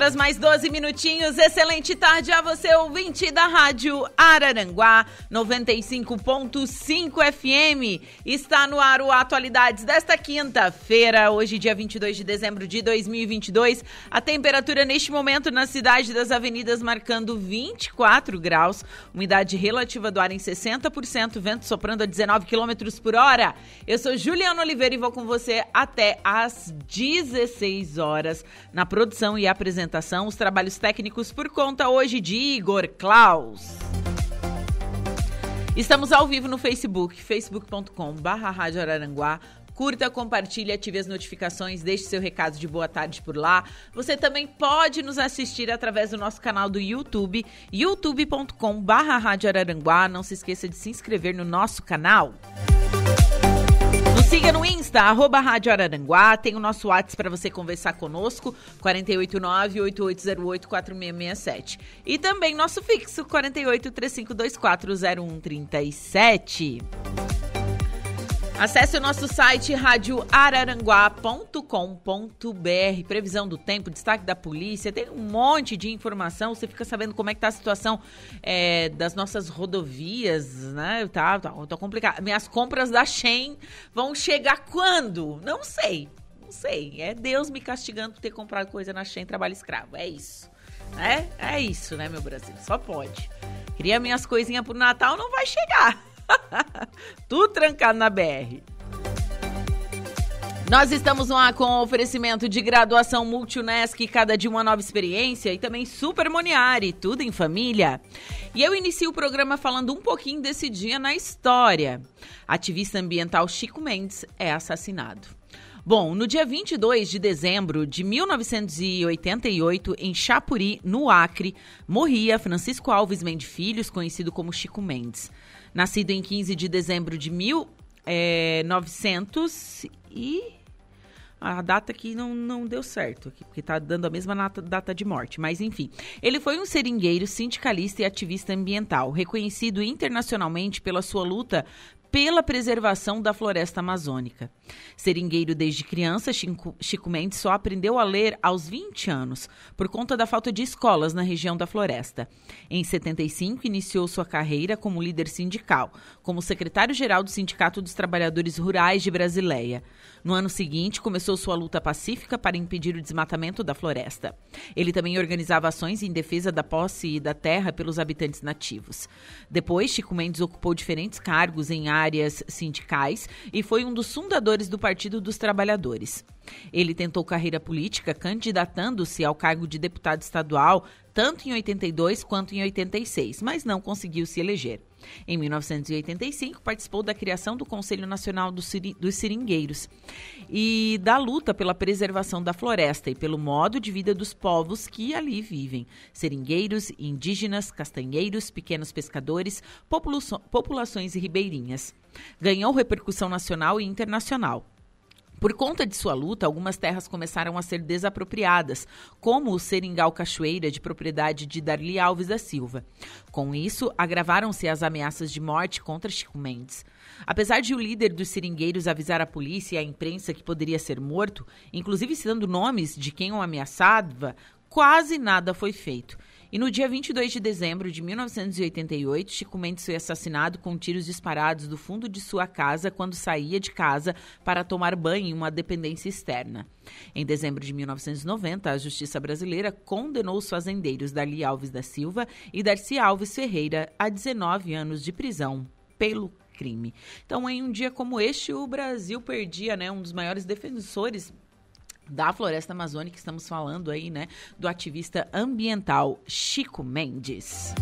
Horas mais 12 minutinhos. Excelente tarde a você, ouvinte da Rádio Araranguá 95.5 FM. Está no ar o Atualidades desta quinta-feira, hoje, dia 22 de dezembro de 2022. A temperatura neste momento na cidade das avenidas marcando 24 graus. Umidade relativa do ar em 60%, vento soprando a 19 km por hora. Eu sou Juliana Oliveira e vou com você até às 16 horas na produção e apresentação, os trabalhos técnicos por conta hoje de Igor Klaus. Estamos ao vivo no Facebook, facebook.com barra Rádio Araranguá. Curta, compartilhe, ative as notificações, deixe seu recado de boa tarde por lá. Você também pode nos assistir através do nosso canal do YouTube, youtube.com barra Rádio Araranguá. Não se esqueça de se inscrever no nosso canal. Siga no Insta, arroba Rádio Araranguá. Tem o nosso WhatsApp para você conversar conosco, 489-8808-4667. E também nosso fixo, 48-3524-0137. Acesse o nosso site radioararanguá.com.br. Previsão do tempo, destaque da polícia, tem um monte de informação. Você fica sabendo como é que tá a situação é, das nossas rodovias, né? Tá, tá, tá complicado. Minhas compras da Shen vão chegar quando? Não sei. Não sei. É Deus me castigando por ter comprado coisa na Shen trabalho escravo. É isso. É, é isso, né, meu Brasil? Só pode. Queria minhas coisinhas pro Natal, não vai chegar. Tudo trancado na BR. Nós estamos lá com o oferecimento de graduação Multunesc, cada dia uma nova experiência, e também Super Moniari, tudo em família. E eu inicio o programa falando um pouquinho desse dia na história. Ativista ambiental Chico Mendes é assassinado. Bom, no dia 22 de dezembro de 1988, em Chapuri, no Acre, morria Francisco Alves Mendes Filhos, conhecido como Chico Mendes. Nascido em 15 de dezembro de 1900 é, e a data aqui não, não deu certo, porque está dando a mesma data de morte. Mas, enfim, ele foi um seringueiro, sindicalista e ativista ambiental, reconhecido internacionalmente pela sua luta pela preservação da floresta amazônica. Seringueiro desde criança, Chico, Mendes só aprendeu a ler aos 20 anos, por conta da falta de escolas na região da floresta. Em 75, iniciou sua carreira como líder sindical, como secretário-geral do Sindicato dos Trabalhadores Rurais de Brasileia. No ano seguinte, começou sua luta pacífica para impedir o desmatamento da floresta. Ele também organizava ações em defesa da posse da terra pelos habitantes nativos. Depois, Chico Mendes ocupou diferentes cargos em áreas sindicais e foi um dos fundadores do Partido dos Trabalhadores. Ele tentou carreira política candidatando-se ao cargo de deputado estadual tanto em 82 quanto em 86, mas não conseguiu se eleger. Em 1985, participou da criação do Conselho Nacional dos Seringueiros e da luta pela preservação da floresta e pelo modo de vida dos povos que ali vivem: seringueiros, indígenas, castanheiros, pequenos pescadores, populações ribeirinhas. Ganhou repercussão nacional e internacional. Por conta de sua luta, algumas terras começaram a ser desapropriadas, como o Seringal Cachoeira, de propriedade de Darli Alves da Silva. Com isso, agravaram-se as ameaças de morte contra Chico Mendes. Apesar de o líder dos seringueiros avisar a polícia e a imprensa que poderia ser morto, inclusive citando nomes de quem o ameaçava, quase nada foi feito. E no dia 22 de dezembro de 1988, Chico Mendes foi assassinado com tiros disparados do fundo de sua casa quando saía de casa para tomar banho em uma dependência externa. Em dezembro de 1990, a Justiça Brasileira condenou os fazendeiros Dali Alves da Silva e Darcy Alves Ferreira a 19 anos de prisão pelo crime. Então, em um dia como este, o Brasil perdia né, um dos maiores defensores da floresta amazônica, estamos falando aí, né, do ativista ambiental Chico Mendes.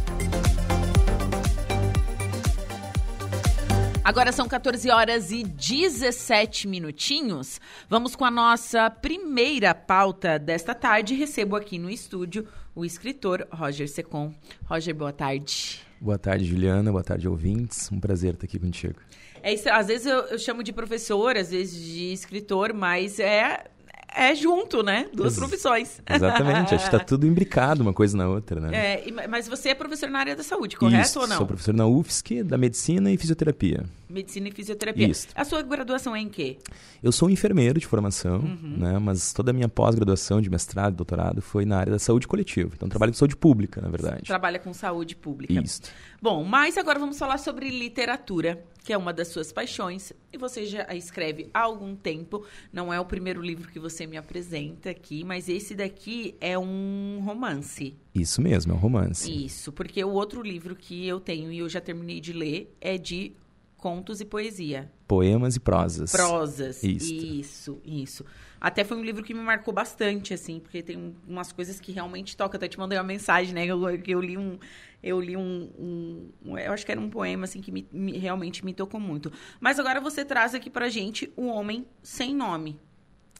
Agora são 14 horas e 17 minutinhos. Vamos com a nossa primeira pauta desta tarde. Recebo aqui no estúdio o escritor Roger Secom. Roger, boa tarde. Boa tarde, Juliana. Boa tarde, ouvintes. Um prazer estar aqui contigo. É isso, às vezes eu, eu chamo de professor, às vezes de escritor, mas é é junto, né? Duas Ex profissões. Exatamente, acho que está tudo imbricado uma coisa na outra, né? É, mas você é professor na área da saúde, correto Isso, ou não? Sou professor na UFSC, da medicina e fisioterapia. Medicina e fisioterapia. Isso. A sua graduação é em quê? Eu sou enfermeiro de formação, uhum. né? Mas toda a minha pós-graduação de mestrado, doutorado, foi na área da saúde coletiva. Então, trabalho com saúde pública, na verdade. Você trabalha com saúde pública. Isso. Bom, mas agora vamos falar sobre literatura, que é uma das suas paixões. E você já escreve há algum tempo. Não é o primeiro livro que você me apresenta aqui, mas esse daqui é um romance. Isso mesmo, é um romance. Isso, porque o outro livro que eu tenho e eu já terminei de ler é de contos e poesia. Poemas e prosas. Prosas. Isso. Isso, isso. Até foi um livro que me marcou bastante, assim, porque tem umas coisas que realmente tocam. Até te mandei uma mensagem, né? Eu, eu li um. Eu li um, um, Eu acho que era um poema, assim, que me, me, realmente me tocou muito. Mas agora você traz aqui pra gente O Homem Sem Nome.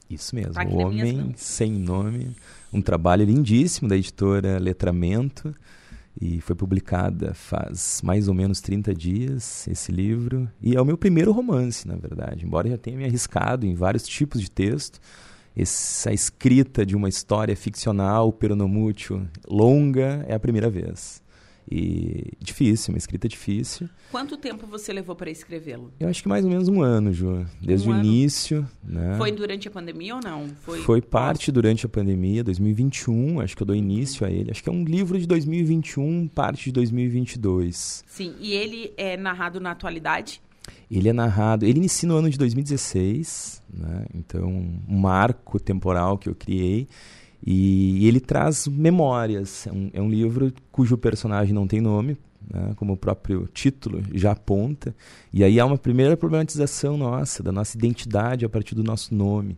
Isso mesmo, tá O Homem Sem Nome. Um trabalho lindíssimo da editora Letramento e foi publicada faz mais ou menos 30 dias esse livro e é o meu primeiro romance, na verdade, embora eu já tenha me arriscado em vários tipos de texto. Essa escrita de uma história ficcional, peronomútil, longa, é a primeira vez. E difícil, uma escrita difícil. Quanto tempo você levou para escrevê-lo? Eu acho que mais ou menos um ano, Ju. Desde um o ano. início. Né? Foi durante a pandemia ou não? Foi, Foi parte durante a pandemia, 2021, acho que eu dou início a ele. Acho que é um livro de 2021, parte de 2022. Sim, e ele é narrado na atualidade? Ele é narrado, ele inicia no ano de 2016, né? então um marco temporal que eu criei. E, ele traz memórias. É um, é um, livro cujo personagem não tem nome, né, como o próprio título já aponta. E aí há uma primeira problematização nossa, da nossa identidade a partir do nosso nome.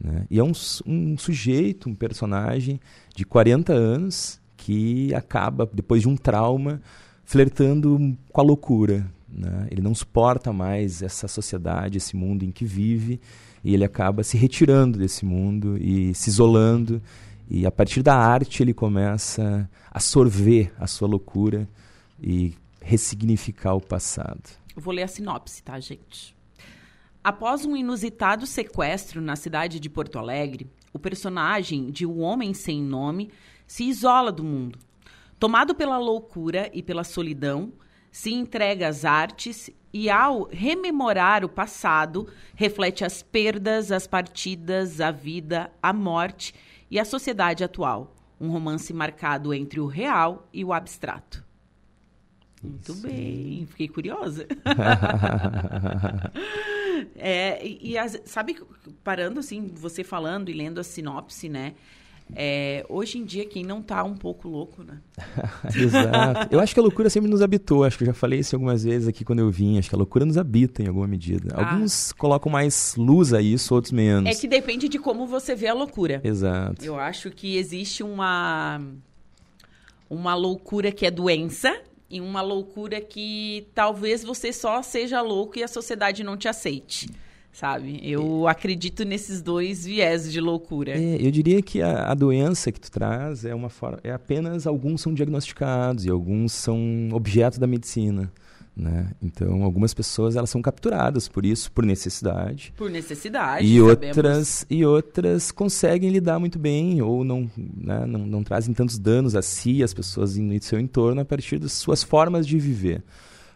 Né? E é um, um sujeito, um personagem de 40 anos que acaba, depois de um trauma, flertando com a loucura. Né? Ele não suporta mais essa sociedade, esse mundo em que vive, e ele acaba se retirando desse mundo e se isolando. E a partir da arte ele começa a sorver a sua loucura e ressignificar o passado. Eu vou ler a sinopse, tá, gente? Após um inusitado sequestro na cidade de Porto Alegre, o personagem de O Homem Sem Nome se isola do mundo. Tomado pela loucura e pela solidão, se entrega às artes e, ao rememorar o passado, reflete as perdas, as partidas, a vida, a morte e a sociedade atual. Um romance marcado entre o real e o abstrato. Muito Isso. bem, fiquei curiosa. é, e, e as, sabe, parando assim, você falando e lendo a sinopse, né? É, hoje em dia, quem não tá um pouco louco, né? Exato. Eu acho que a loucura sempre nos habitou. Acho que eu já falei isso algumas vezes aqui quando eu vim. Acho que a loucura nos habita em alguma medida. Ah. Alguns colocam mais luz a isso, outros menos. É que depende de como você vê a loucura. Exato. Eu acho que existe uma uma loucura que é doença e uma loucura que talvez você só seja louco e a sociedade não te aceite sabe? Eu acredito nesses dois viés de loucura. É, eu diria que a, a, doença que tu traz é uma forma, é apenas alguns são diagnosticados e alguns são objetos da medicina. Né? Então, algumas pessoas elas são capturadas por isso, por necessidade. Por necessidade. E outras e outras conseguem lidar muito bem ou não, né? não, não trazem tantos danos a si, as pessoas no seu entorno a partir das suas formas de viver.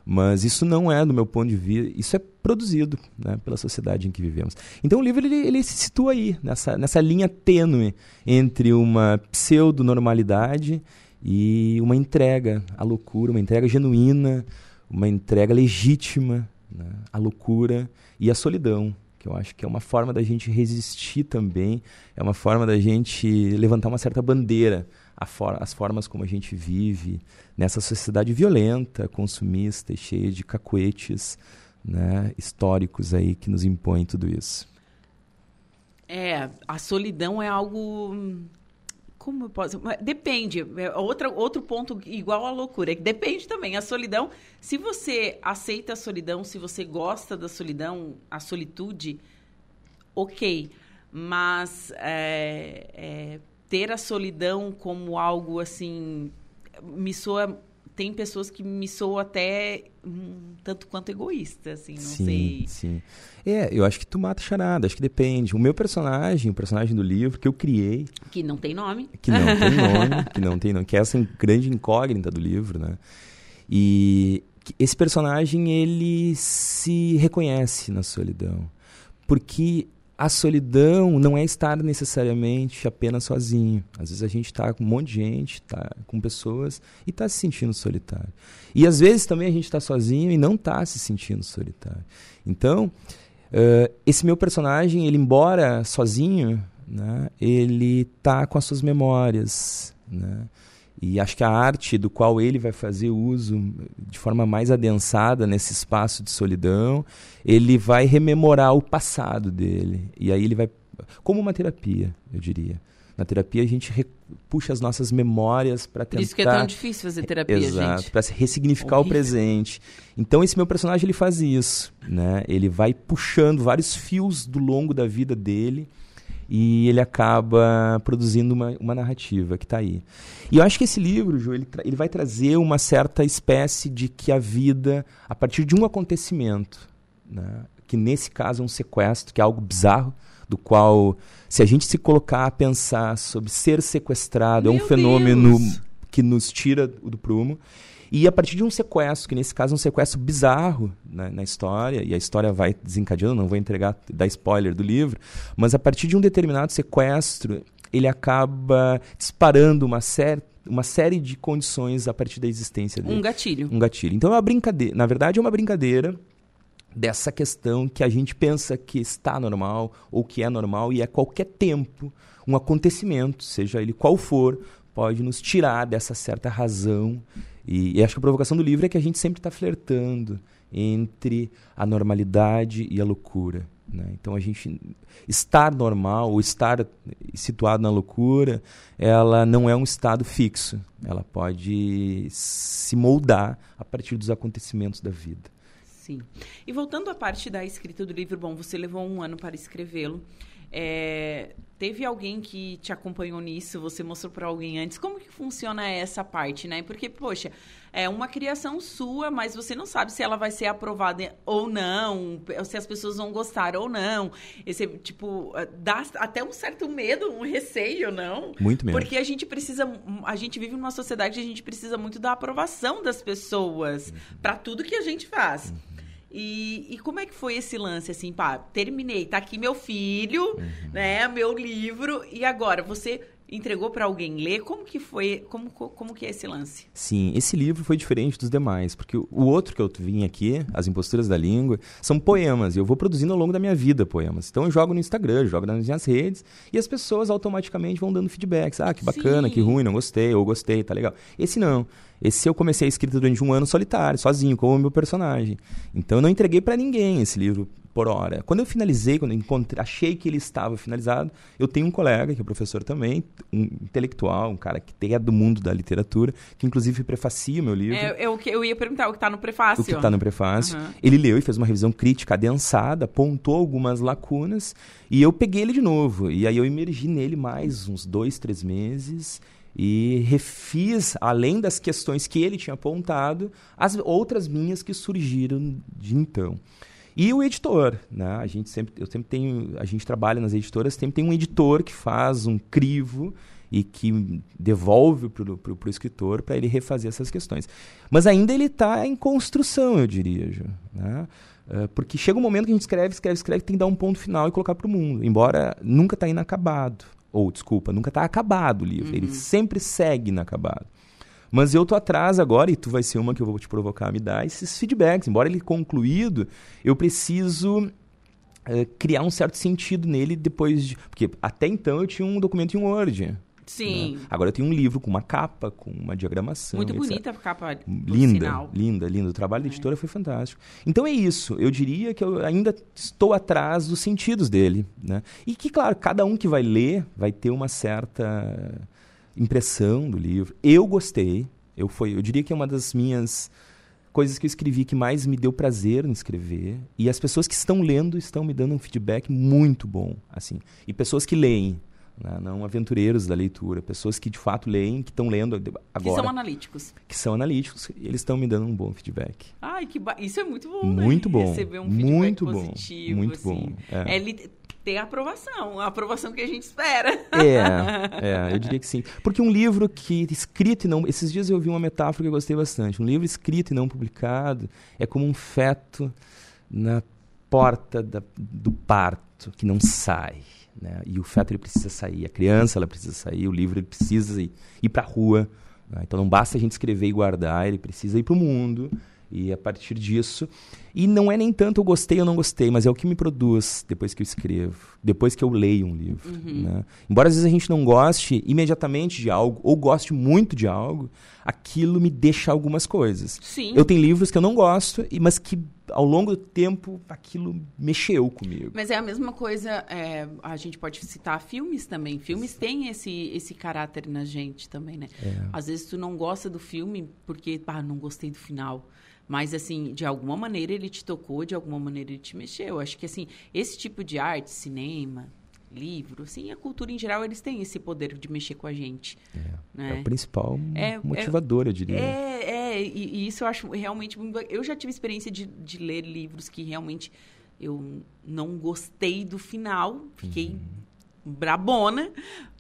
Mas isso não é, do meu ponto de vista, isso é produzido né, pela sociedade em que vivemos. Então o livro ele, ele se situa aí, nessa, nessa linha tênue entre uma pseudo-normalidade e uma entrega à loucura, uma entrega genuína, uma entrega legítima né, à loucura e à solidão, que eu acho que é uma forma da gente resistir também, é uma forma da gente levantar uma certa bandeira for as formas como a gente vive nessa sociedade violenta, consumista e cheia de cacuetes né, históricos aí que nos impõem tudo isso. É, a solidão é algo como eu posso. Depende. É outra, outro ponto igual à loucura. É que depende também. A solidão. Se você aceita a solidão, se você gosta da solidão, a solitude, ok. Mas é, é, ter a solidão como algo assim. Me soa tem pessoas que me soam até um tanto quanto egoísta, assim, não sim, sei. Sim, É, eu acho que tu mata charada, acho que depende. O meu personagem, o personagem do livro que eu criei... Que não tem nome. Que não tem nome, que não tem nome, que é essa grande incógnita do livro, né? E esse personagem, ele se reconhece na solidão. Porque a solidão não é estar necessariamente apenas sozinho. Às vezes a gente está com um monte de gente, está com pessoas e está se sentindo solitário. E às vezes também a gente está sozinho e não está se sentindo solitário. Então, uh, esse meu personagem, ele embora sozinho, né, ele está com as suas memórias, né? E acho que a arte do qual ele vai fazer uso de forma mais adensada nesse espaço de solidão, ele vai rememorar o passado dele. E aí ele vai. Como uma terapia, eu diria. Na terapia a gente puxa as nossas memórias para tentar. Por isso que é tão difícil fazer terapia, Exato, gente. Para ressignificar Horrível. o presente. Então esse meu personagem ele faz isso, né? Ele vai puxando vários fios do longo da vida dele e ele acaba produzindo uma, uma narrativa que está aí. E eu acho que esse livro, Ju, ele, ele vai trazer uma certa espécie de que a vida, a partir de um acontecimento, né, que nesse caso é um sequestro, que é algo bizarro, do qual, se a gente se colocar a pensar sobre ser sequestrado, Meu é um fenômeno Deus. que nos tira do prumo. E a partir de um sequestro, que nesse caso é um sequestro bizarro né, na história, e a história vai desencadeando, não vou entregar, dar spoiler do livro, mas a partir de um determinado sequestro, ele acaba disparando uma série uma série de condições a partir da existência dele. Um gatilho. Um gatilho. Então é uma brincadeira. Na verdade, é uma brincadeira dessa questão que a gente pensa que está normal ou que é normal e a qualquer tempo um acontecimento, seja ele qual for, pode nos tirar dessa certa razão e, e, acho que a provocação do livro é que a gente sempre está flertando entre a normalidade e a loucura. Né? Então a gente estar normal ou estar situado na loucura, ela não é um estado fixo. Ela pode se moldar a partir dos acontecimentos da vida. Sim. E voltando à parte da escrita do livro, bom, você levou um ano para escrevê-lo. É, teve alguém que te acompanhou nisso? Você mostrou para alguém antes? Como que funciona essa parte, né? Porque, poxa, é uma criação sua, mas você não sabe se ela vai ser aprovada ou não, se as pessoas vão gostar ou não. Esse, tipo, dá até um certo medo, um receio, não? Muito medo. Porque a gente precisa, a gente vive numa sociedade que a gente precisa muito da aprovação das pessoas uhum. para tudo que a gente faz. Uhum. E, e, como é que foi esse lance, assim, pá, terminei, tá aqui meu filho, uhum. né, meu livro, e agora, você entregou para alguém ler? Como que foi, como, como que é esse lance? Sim, esse livro foi diferente dos demais, porque o outro que eu vim aqui, As Imposturas da Língua, são poemas, e eu vou produzindo ao longo da minha vida poemas. Então eu jogo no Instagram, jogo nas minhas redes, e as pessoas automaticamente vão dando feedbacks. Ah, que bacana, Sim. que ruim, não gostei, ou gostei, tá legal. Esse não. Esse eu comecei a escrita durante um ano solitário, sozinho, como o meu personagem. Então eu não entreguei para ninguém esse livro por hora. Quando eu finalizei, quando eu encontrei, achei que ele estava finalizado, eu tenho um colega, que é professor também, um intelectual, um cara que é do mundo da literatura, que inclusive prefacia o meu livro. É, eu, eu ia perguntar o que está no prefácio. O que está no prefácio. Uhum. Ele leu e fez uma revisão crítica adensada, apontou algumas lacunas, e eu peguei ele de novo. E aí eu emergi nele mais uns dois, três meses e refiz, além das questões que ele tinha apontado, as outras minhas que surgiram de então. E o editor, né? A gente sempre, eu sempre tenho, a gente trabalha nas editoras, sempre tem um editor que faz um crivo e que devolve para o escritor para ele refazer essas questões. Mas ainda ele está em construção, eu diria, né? Uh, porque chega um momento que a gente escreve, escreve, escreve, tem que dar um ponto final e colocar para o mundo, embora nunca está inacabado. Ou, desculpa, nunca está acabado o livro. Uhum. Ele sempre segue inacabado. Mas eu tô atrás agora, e tu vai ser uma que eu vou te provocar a me dar esses feedbacks. Embora ele concluído, eu preciso eh, criar um certo sentido nele depois de. Porque até então eu tinha um documento em Word. Sim. Né? Agora eu tenho um livro com uma capa, com uma diagramação. Muito etc. bonita a capa. Linda, sinal. linda, linda. O trabalho da é. editora é. foi fantástico. Então é isso. Eu diria que eu ainda estou atrás dos sentidos dele. Né? E que, claro, cada um que vai ler vai ter uma certa impressão do livro. Eu gostei. Eu, foi, eu diria que é uma das minhas coisas que eu escrevi que mais me deu prazer em escrever. E as pessoas que estão lendo estão me dando um feedback muito bom. assim E pessoas que leem. Né? Não aventureiros da leitura, pessoas que de fato leem, que estão lendo agora. Que são analíticos. Que são analíticos, eles estão me dando um bom feedback. Ai, que ba... isso é muito bom, Muito né? bom. Receber um feedback muito positivo, bom. Muito assim. bom. É. É li- ter a aprovação, a aprovação que a gente espera. É, é, eu diria que sim. Porque um livro que escrito e não. Esses dias eu vi uma metáfora que eu gostei bastante. Um livro escrito e não publicado é como um feto na porta da- do parto que não sai. Né? E o feto ele precisa sair, a criança ela precisa sair, o livro ele precisa ir, ir para a rua. né? Então não basta a gente escrever e guardar, ele precisa ir para o mundo. E a partir disso. E não é nem tanto eu gostei ou não gostei, mas é o que me produz depois que eu escrevo, depois que eu leio um livro. Né? Embora às vezes a gente não goste imediatamente de algo, ou goste muito de algo, aquilo me deixa algumas coisas. Sim. Eu tenho livros que eu não gosto, mas que ao longo do tempo aquilo mexeu comigo. Mas é a mesma coisa, é, a gente pode citar filmes também. Filmes têm esse, esse caráter na gente também, né? É. Às vezes tu não gosta do filme porque, ah, não gostei do final. Mas, assim, de alguma maneira ele te tocou, de alguma maneira ele te mexeu. Acho que, assim, esse tipo de arte, cinema, livro, assim, a cultura em geral, eles têm esse poder de mexer com a gente. É Né? o principal É, motivador, eu diria. É, é, e, e isso eu acho realmente. Eu já tive experiência de, de ler livros que realmente eu não gostei do final, fiquei brabona.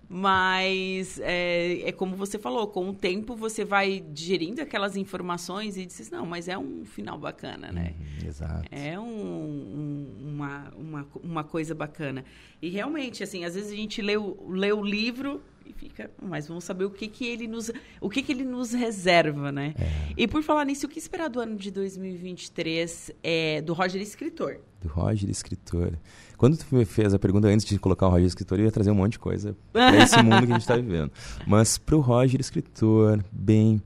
Mas é, é como você falou, com o tempo você vai digerindo aquelas informações e diz, não, mas é um final bacana, né? Uhum, exato. É um, um- uma, uma, uma coisa bacana. E realmente, assim, às vezes a gente lê o, lê o livro e fica, mas vamos saber o que, que ele nos o que, que ele nos reserva, né? E por falar nisso, o que esperar do ano de 2023 é do Roger Escritor? Do Roger Escritor. Quando tu me fez a pergunta antes de colocar o Roger Escritor, eu ia trazer um monte de coisa para esse mundo que a gente está vivendo. Mas para o Roger Escritor, bem.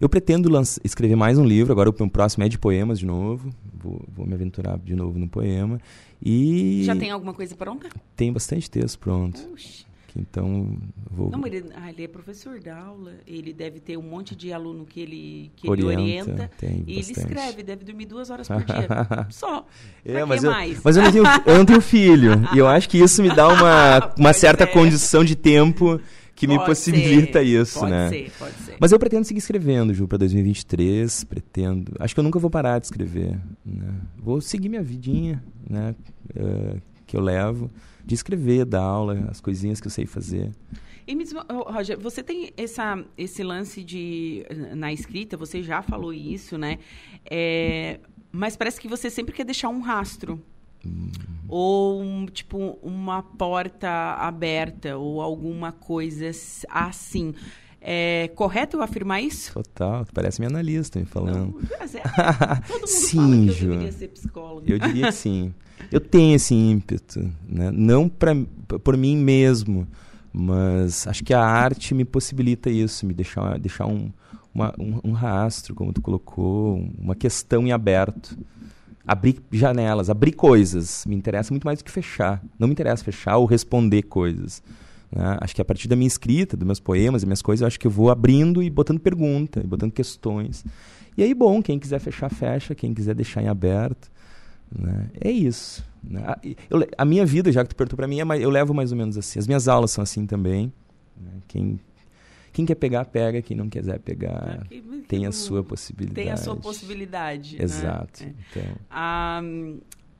Eu pretendo lança- escrever mais um livro, agora o próximo é de poemas de novo. Vou, vou me aventurar de novo no poema. E Já tem alguma coisa pronta? tem bastante texto pronto. Puxa. Então vou Não, mas ele, ah, ele é professor da aula, ele deve ter um monte de aluno que ele, que ele orienta. orienta. Tem E ele escreve, deve dormir duas horas por dia. Só. É, Pra mas que eu, mais? mas eu não, tenho, eu não tenho filho. E eu acho que isso me dá uma, uma certa ser. condição de tempo que me Pode possibilita ser, isso, pode né? ser, pode ser. Mas eu pretendo seguir escrevendo, Ju, para 2023. Pretendo. Acho que eu nunca vou parar de escrever. Né? Vou seguir minha vidinha, né? eh, que eu levo, de escrever, dar aula, as coisinhas que eu sei fazer. E me diz, Roger, você tem essa, esse lance de na escrita, você já falou isso, né? É, mas parece que você sempre quer deixar um rastro. Ou, um, tipo, uma porta aberta, ou alguma coisa assim. É correto eu afirmar isso? Total, tu parece minha analista me falando. Não, é, todo mundo Sim, fala que eu deveria ser psicóloga. Eu diria que sim. Eu tenho esse ímpeto, né? não pra, por mim mesmo, mas acho que a arte me possibilita isso, me deixar, deixar um, uma- um, um rastro, como tu colocou, uma questão em aberto. Abrir janelas, abrir coisas. Me interessa muito mais do que fechar. Não me interessa fechar ou responder coisas. Né? Acho que a partir da minha escrita, dos meus poemas e minhas coisas, eu acho que eu vou abrindo e botando pergunta, e botando questões. E aí, bom, quem quiser fechar, fecha. Quem quiser deixar em aberto. Né? É isso. né? A, eu a minha vida, já que tu perguntou para mim, é mais- eu levo mais ou menos assim. As minhas aulas são assim também. né? Quem, quem quer pegar, pega. Quem não quiser pegar, Ah, que- tem a sua possibilidade. Tem a sua possibilidade. né? Exato. É. Então, A,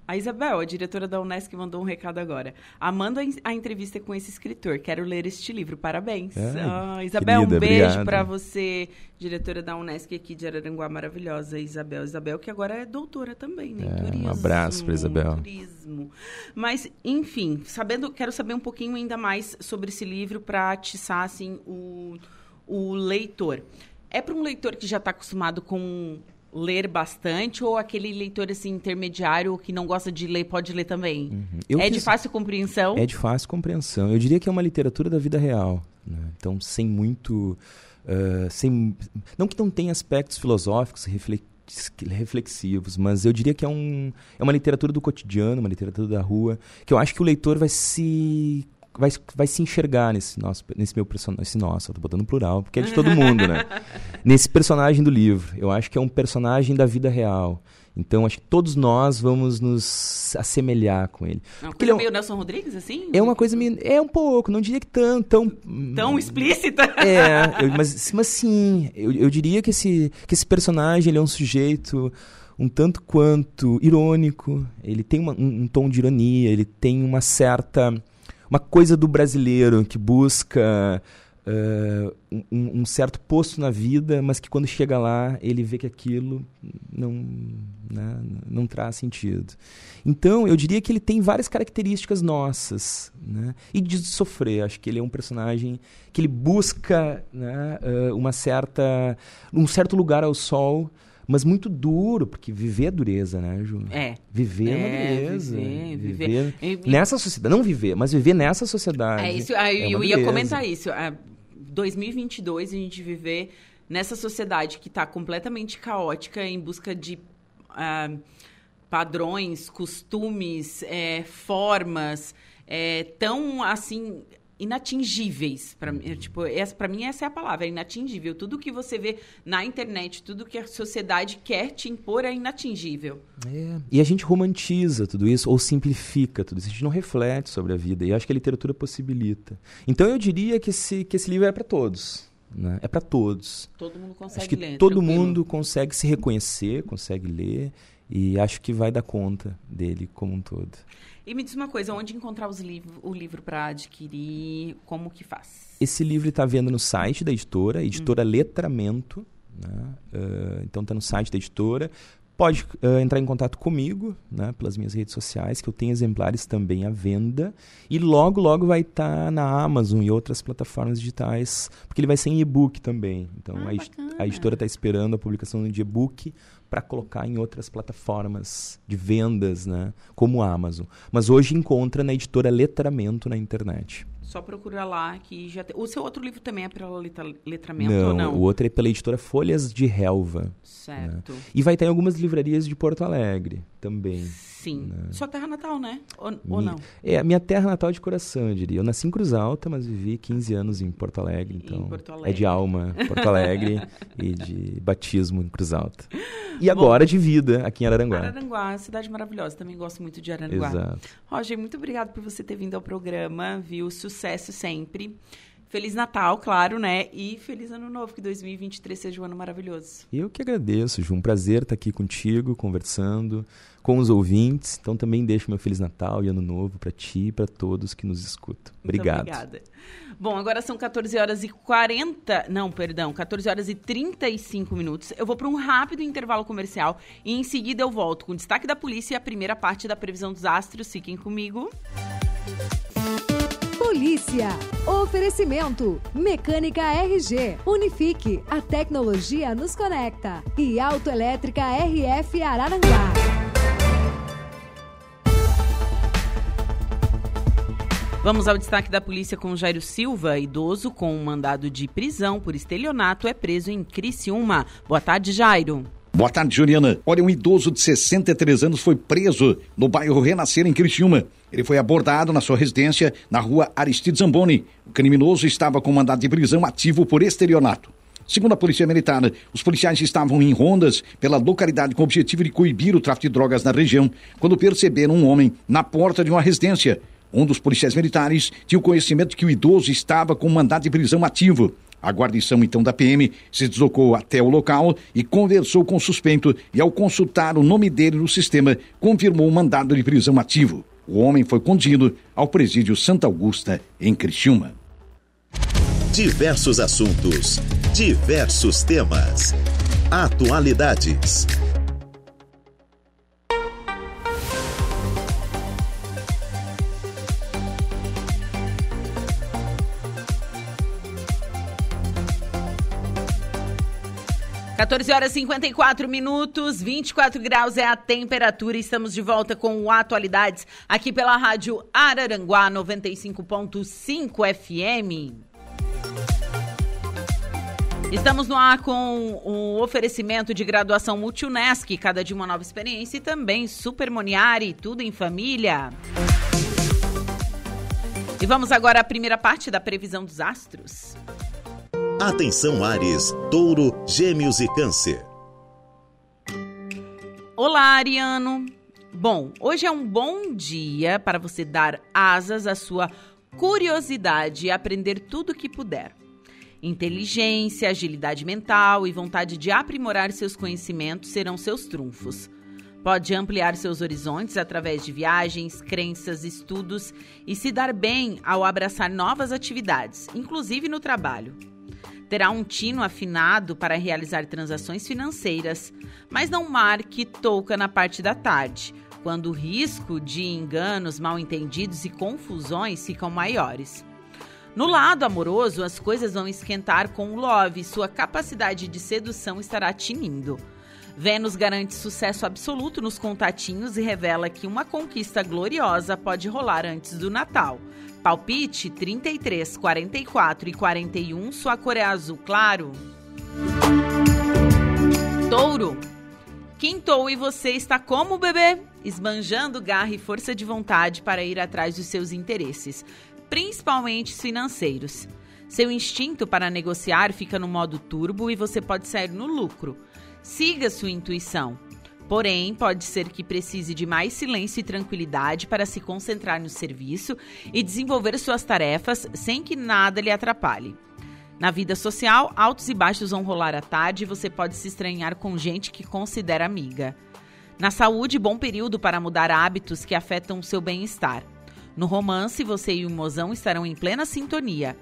a Isabel, a diretora da Unesc, mandou um recado agora. Amando a, en- a entrevista com esse escritor. Quero ler este livro. Parabéns. É, Ah, Isabel, querida, um beijo para você, diretora da Unesc aqui de Araranguá, maravilhosa. Isabel. Isabel, que agora é doutora também, né? É, um turismo. abraço pra Isabel. Turismo. Mas, enfim, sabendo, quero saber um pouquinho ainda mais sobre esse livro para atiçar assim, o, o leitor. É para um leitor que já está acostumado com ler bastante ou aquele leitor assim intermediário que não gosta de ler pode ler também? Uhum. É de fiz- fácil compreensão? É de fácil compreensão. Eu diria que é uma literatura da vida real. né? Então, sem muito. ah, sem, não que não tenha aspectos filosóficos reflex- reflexivos, mas eu diria que é, um, é uma literatura do cotidiano, uma literatura da rua, que eu acho que o leitor vai se vai, vai se enxergar nesse nosso, nesse meu personagem. Nosso, eu tô botando plural, porque é de todo mundo, né? nesse personagem do livro. Eu acho que é um personagem da vida real. Então, acho que todos nós vamos nos assemelhar com ele. Uma Porque coisa ele é um- meio Nelson Rodrigues, assim? É uma coisa meio. É um pouco, não diria que tão. Tão, Tão explícita? é, eu- mas, mas sim, eu, eu diria que esse, que esse personagem ele é um sujeito um tanto quanto irônico, ele tem uma- um, um tom de ironia, ele tem uma certa. Uma coisa do brasileiro que busca. eh, um, um certo posto na vida, mas que quando chega lá ele vê que aquilo não, né, não traz sentido. Então, eu diria que ele tem várias características nossas. Né? E de sofrer. Acho que ele é um personagem que ele busca né, eh, uma certa, um certo lugar ao sol, mas muito duro, porque viver é dureza, né, Ju? É. Viver é, uma É, dureza. viver, viver. E- Nessa sociedade. Não viver, mas viver nessa sociedade. É isso, ah, é eu ia dureza. comentar isso. Ah, 2022, a gente viver nessa sociedade que está completamente caótica em busca de ah, padrões, costumes, eh, formas eh, tão assim inatingíveis para mim tipo essa para mim essa é a palavra é inatingível tudo que você vê na internet tudo que a sociedade quer te impor é inatingível É. E a gente romantiza tudo isso, ou simplifica tudo isso. A gente não reflete sobre a vida. E acho que a literatura possibilita. Então eu diria que esse, que esse livro é para todos. Né? É para todos. todo mundo consegue acho que ler todo tranquilo. mundo consegue se reconhecer, consegue ler. E acho que vai dar conta dele como um todo. E me diz uma coisa, onde encontrar os livro, o livro para adquirir, como que faz? Esse livro está vendo no site da editora, editora Letramento. Né? Ah, então está no site da editora. Pode ah, entrar em contato comigo né, pelas minhas redes sociais, que eu tenho exemplares também à venda. E logo, logo vai estar na Amazon e outras plataformas digitais, porque ele vai ser em e-book também. Então Ah, a, a editora está esperando a publicação de e-book para colocar em outras plataformas de vendas, né, como a Amazon. Mas hoje encontra na editora Letramento na internet. Só procura lá que já tem. O seu outro livro também é pela letra- letramento Não, ou não? o outro é pela editora Folhas de Relva. Certo. E vai estar em algumas livrarias de Porto Alegre também. Sim. Sua terra natal, né? Ou, ou Mi- não? É a minha terra natal de coração, eu diria. Eu nasci em Cruz Alta, mas vivi 15 anos em Porto Alegre. Em Então Porto é Alegre. de alma Porto Alegre e de batismo em Cruz Alta. E agora de vida aqui em Araranguá. Araranguá, cidade maravilhosa. Também gosto muito de Araranguá. Exato. Roger, muito obrigado por você ter vindo ao programa, viu? Sucesso sempre. Feliz Natal, claro, né? E feliz Ano Novo, que 2023 seja um ano maravilhoso. Eu que agradeço, Ju. Um prazer estar aqui contigo, conversando com os ouvintes. Então também deixo meu Feliz Natal e Ano Novo para ti e para todos que nos escutam. Muito Obrigado. obrigada. Bom, agora são 14 horas e 40. Não, perdão, 14 horas e 35 minutos. Eu vou para um rápido intervalo comercial e em seguida eu volto com o destaque da polícia e a primeira parte da previsão dos astros. Fiquem comigo. Polícia. Oferecimento. Mecânica RG. Unifique. A tecnologia nos conecta. E Autoelétrica RF Araranguá. Vamos ao destaque da polícia com Jairo Silva, idoso com um mandado de prisão por estelionato, é preso em Criciúma. Boa tarde, Jairo. Boa tarde, Juliana. Olha, um idoso de 63 anos foi preso no bairro Renascer, em Criciúma. Ele foi abordado na sua residência, na rua Aristide Zamboni. O criminoso estava com mandado de prisão ativo por estelionato. Segundo a Polícia Militar, os policiais estavam em rondas pela localidade com o objetivo de coibir o tráfico de drogas na região, quando perceberam um homem na porta de uma residência. Um dos policiais militares tinha o conhecimento que o idoso estava com mandado de prisão ativo. A guarnição, então, da PM se deslocou até o local e conversou com o suspeito e, ao consultar o nome dele no sistema, confirmou o mandado de prisão ativo. O homem foi conduzido ao presídio Santa Augusta, em Criciúma. Diversos assuntos, diversos temas. Atualidades. 14 horas e 54 minutos, 24 graus é a temperatura. Estamos de volta com o Atualidades aqui pela Rádio Araranguá 95.5 FM. Estamos no ar com o oferecimento de graduação Multunesc, cada dia uma nova experiência, e também Super Moniari, tudo em família. E vamos agora à primeira parte da previsão dos astros. Atenção Ares, Touro, Gêmeos e Câncer. Olá, Ariano. Bom, hoje é um bom dia para você dar asas à sua curiosidade e aprender tudo o que puder. Inteligência, agilidade mental e vontade de aprimorar seus conhecimentos serão seus trunfos. Pode ampliar seus horizontes através de viagens, crenças, estudos e se dar bem ao abraçar novas atividades, inclusive no trabalho. Terá um tino afinado para realizar transações financeiras, mas não marque touca na parte da tarde, quando o risco de enganos, mal-entendidos e confusões ficam maiores. No lado amoroso, as coisas vão esquentar com o love, sua capacidade de sedução estará tinindo. Vênus garante sucesso absoluto nos contatinhos e revela que uma conquista gloriosa pode rolar antes do Natal. Palpite 33, 44 e 41, sua cor é azul claro. Touro. Quintou e você está como bebê? esbanjando garra e força de vontade para ir atrás dos seus interesses, principalmente financeiros. Seu instinto para negociar fica no modo turbo e você pode sair no lucro. Siga sua intuição. Porém, pode ser que precise de mais silêncio e tranquilidade para se concentrar no serviço e desenvolver suas tarefas sem que nada lhe atrapalhe. Na vida social, altos e baixos vão rolar à tarde e você pode se estranhar com gente que considera amiga. Na saúde, bom período para mudar hábitos que afetam o seu bem-estar. No romance, você e o mozão estarão em plena sintonia.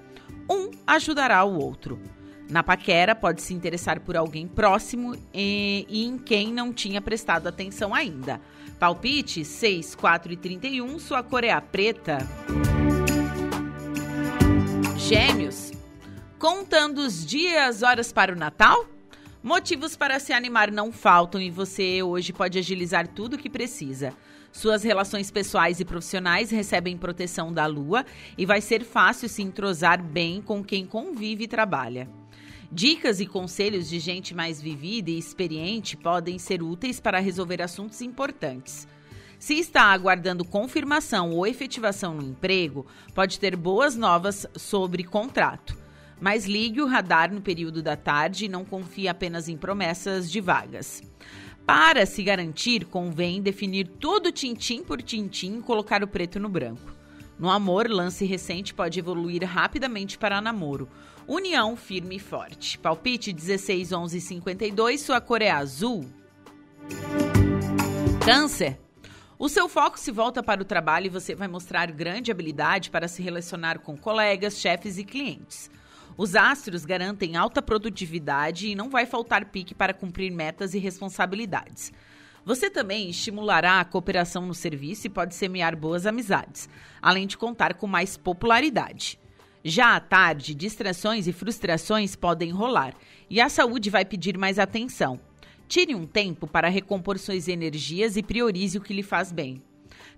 Um ajudará o outro. Na paquera, pode se interessar por alguém próximo e, e em quem não tinha prestado atenção ainda. Palpite 6, 4 e 31, sua cor é a preta. Gêmeos. Contando os dias, horas para o Natal? Motivos para se animar não faltam e você hoje pode agilizar tudo o que precisa. Suas relações pessoais e profissionais recebem proteção da lua e vai ser fácil se entrosar bem com quem convive e trabalha. Dicas e conselhos de gente mais vivida e experiente podem ser úteis para resolver assuntos importantes. Se está aguardando confirmação ou efetivação no emprego, pode ter boas novas sobre contrato mas ligue o radar no período da tarde e não confie apenas em promessas de vagas. Para se garantir, convém definir tudo tintim por tintim e colocar o preto no branco. No amor, lance recente pode evoluir rapidamente para namoro. União firme e forte. Palpite 16 11 52, sua cor é azul. Câncer. O seu foco se volta para o trabalho e você vai mostrar grande habilidade para se relacionar com colegas, chefes e clientes. Os astros garantem alta produtividade e não vai faltar pique para cumprir metas e responsabilidades. Você também estimulará a cooperação no serviço e pode semear boas amizades, além de contar com mais popularidade. Já à tarde, distrações e frustrações podem rolar e a saúde vai pedir mais atenção. Tire um tempo para recompor suas energias e priorize o que lhe faz bem.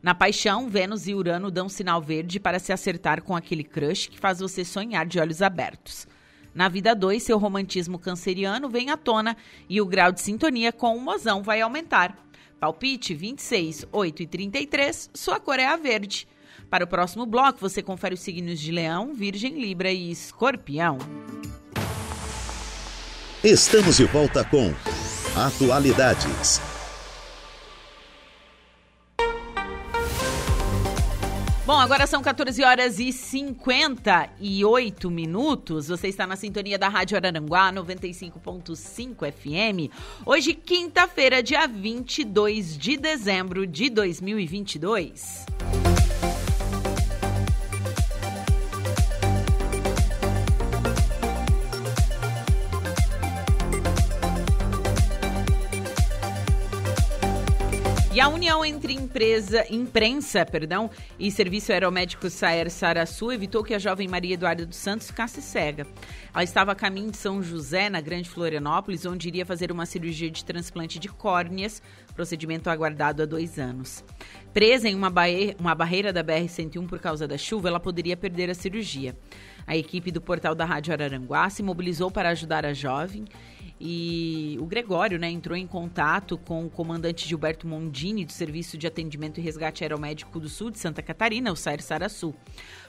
Na paixão, Vênus e Urano dão sinal verde para se acertar com aquele crush que faz você sonhar de olhos abertos. Na vida 2, seu romantismo canceriano vem à tona e o grau de sintonia com o mozão vai aumentar. Palpite 26, 8 e 33, sua cor é a verde. Para o próximo bloco, você confere os signos de Leão, Virgem, Libra e Escorpião. Estamos de volta com Atualidades. Bom, agora são 14 horas e 58 minutos. Você está na sintonia da Rádio Araranguá 95.5 FM. Hoje, quinta-feira, dia 22 de dezembro de 2022. E a união entre empresa, imprensa perdão, e Serviço Aeromédico Saer Saraçu evitou que a jovem Maria Eduarda dos Santos ficasse cega. Ela estava a caminho de São José, na Grande Florianópolis, onde iria fazer uma cirurgia de transplante de córneas, procedimento aguardado há dois anos. Presa em uma, uma barreira da BR-101 por causa da chuva, ela poderia perder a cirurgia. A equipe do portal da Rádio Araranguá se mobilizou para ajudar a jovem e o Gregório né, entrou em contato com o comandante Gilberto Mondini, do Serviço de Atendimento e Resgate Aeromédico do Sul de Santa Catarina, o SAIR Saraçu.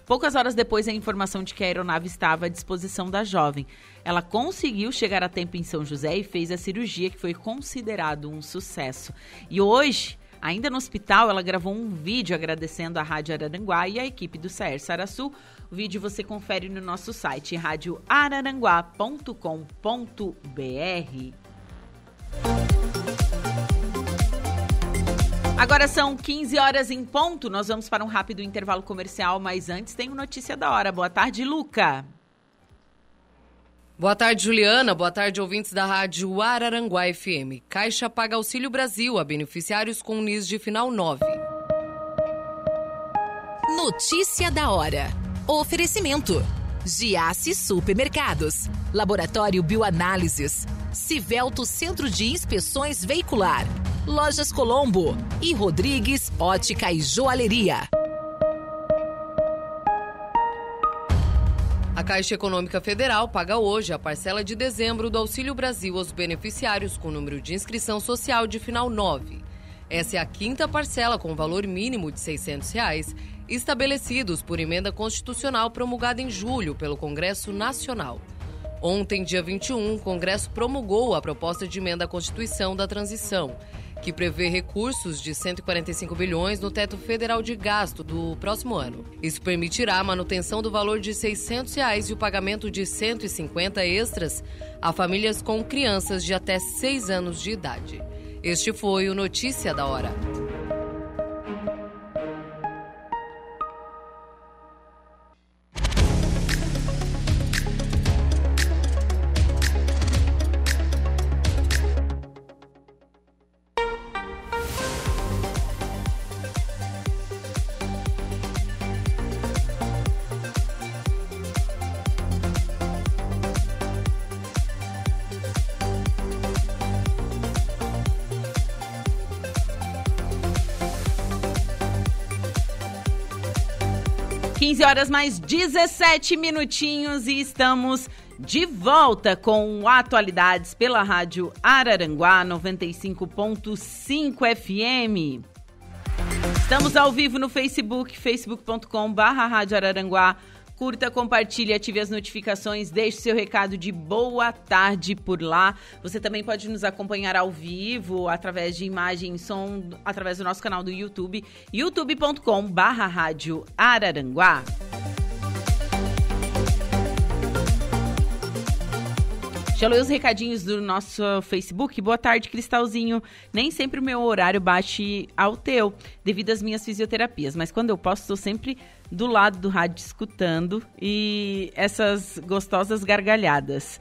Poucas horas depois, a informação de que a aeronave estava à disposição da jovem. Ela conseguiu chegar a tempo em São José e fez a cirurgia, que foi considerado um sucesso. E hoje, Ainda no hospital, ela gravou um vídeo agradecendo a Rádio Araranguá e a equipe do Saer Saraçu. O vídeo você confere no nosso site radioararanguá.com.br. Agora são 15 horas em ponto. Nós vamos para um rápido intervalo comercial, mas antes tem notícia da hora. Boa tarde, Luca. Boa tarde, Juliana. Boa tarde, ouvintes da Rádio Araranguá FM. Caixa paga Auxílio Brasil a beneficiários com NIS de final 9. Notícia da hora. Oferecimento. Giasse Supermercados. Laboratório Bioanálises. Civelto Centro de Inspeções Veicular. Lojas Colombo. E Rodrigues Ótica e Joalheria. A Caixa Econômica Federal paga hoje a parcela de dezembro do Auxílio Brasil aos beneficiários com número de inscrição social de final 9. Essa é a quinta parcela com valor mínimo de 600 reais, estabelecidos por emenda constitucional promulgada em julho pelo Congresso Nacional. Ontem, dia 21, o Congresso promulgou a proposta de emenda à Constituição da Transição, que prevê recursos de 145 bilhões no teto federal de gasto do próximo ano. Isso permitirá a manutenção do valor de 600 reais e o pagamento de 150 extras a famílias com crianças de até 6 anos de idade. Este foi o Notícia da Hora. 15 horas mais 17 minutinhos e estamos de volta com atualidades pela rádio Araranguá 95.5 FM. Estamos ao vivo no Facebook, facebook.com/barra Rádio Araranguá Curta, compartilhe, ative as notificações, deixe seu recado de boa tarde por lá. Você também pode nos acompanhar ao vivo, através de imagem e som, através do nosso canal do YouTube, youtube.com barra rádio Araranguá. Já leu os recadinhos do nosso Facebook? Boa tarde, Cristalzinho. Nem sempre o meu horário bate ao teu, devido às minhas fisioterapias, mas quando eu posso, estou sempre do lado do rádio escutando e essas gostosas gargalhadas.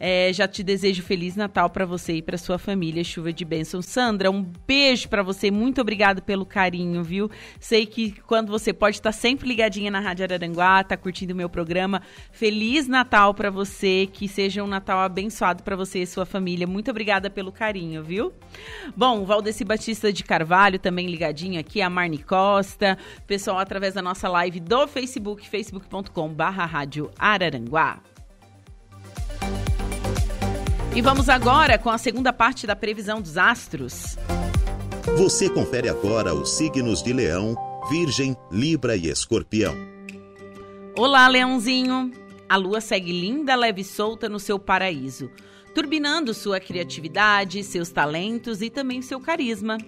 É, já te desejo Feliz Natal para você e para sua família. Chuva de bênção. Sandra, um beijo para você. Muito obrigado pelo carinho, viu? Sei que quando você pode estar tá sempre ligadinha na Rádio Araranguá, tá curtindo o meu programa. Feliz Natal para você. Que seja um Natal abençoado para você e sua família. Muito obrigada pelo carinho, viu? Bom, Valdeci Batista de Carvalho também ligadinho aqui. A Marni Costa. Pessoal, através da nossa live do Facebook, facebook.com/barra Rádio Araranguá. E vamos agora com a segunda parte da previsão dos astros. Você confere agora os signos de Leão, Virgem, Libra e Escorpião. Olá, Leãozinho! A lua segue linda, leve e solta no seu paraíso, turbinando sua criatividade, seus talentos e também seu carisma.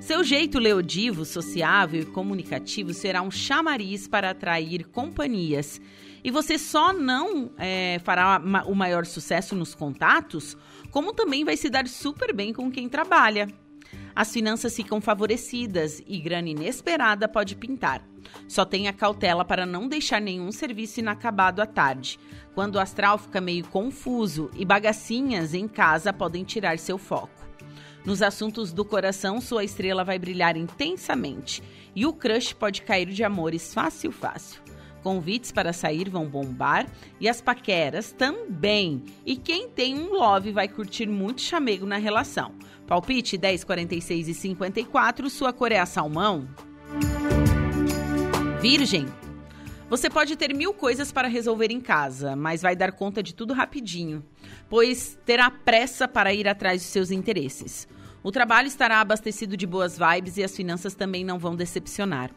Seu jeito leodivo, sociável e comunicativo será um chamariz para atrair companhias e você só não é, fará o maior sucesso nos contatos, como também vai se dar super bem com quem trabalha. As finanças ficam favorecidas e grana inesperada pode pintar. Só tenha cautela para não deixar nenhum serviço inacabado à tarde, quando o astral fica meio confuso e bagacinhas em casa podem tirar seu foco. Nos assuntos do coração, sua estrela vai brilhar intensamente e o crush pode cair de amores fácil, fácil. Convites para sair vão bombar e as paqueras também. E quem tem um love vai curtir muito chamego na relação. Palpite 10, 46 e 54, sua cor é a salmão. Virgem. Você pode ter mil coisas para resolver em casa, mas vai dar conta de tudo rapidinho, pois terá pressa para ir atrás de seus interesses. O trabalho estará abastecido de boas vibes e as finanças também não vão decepcionar.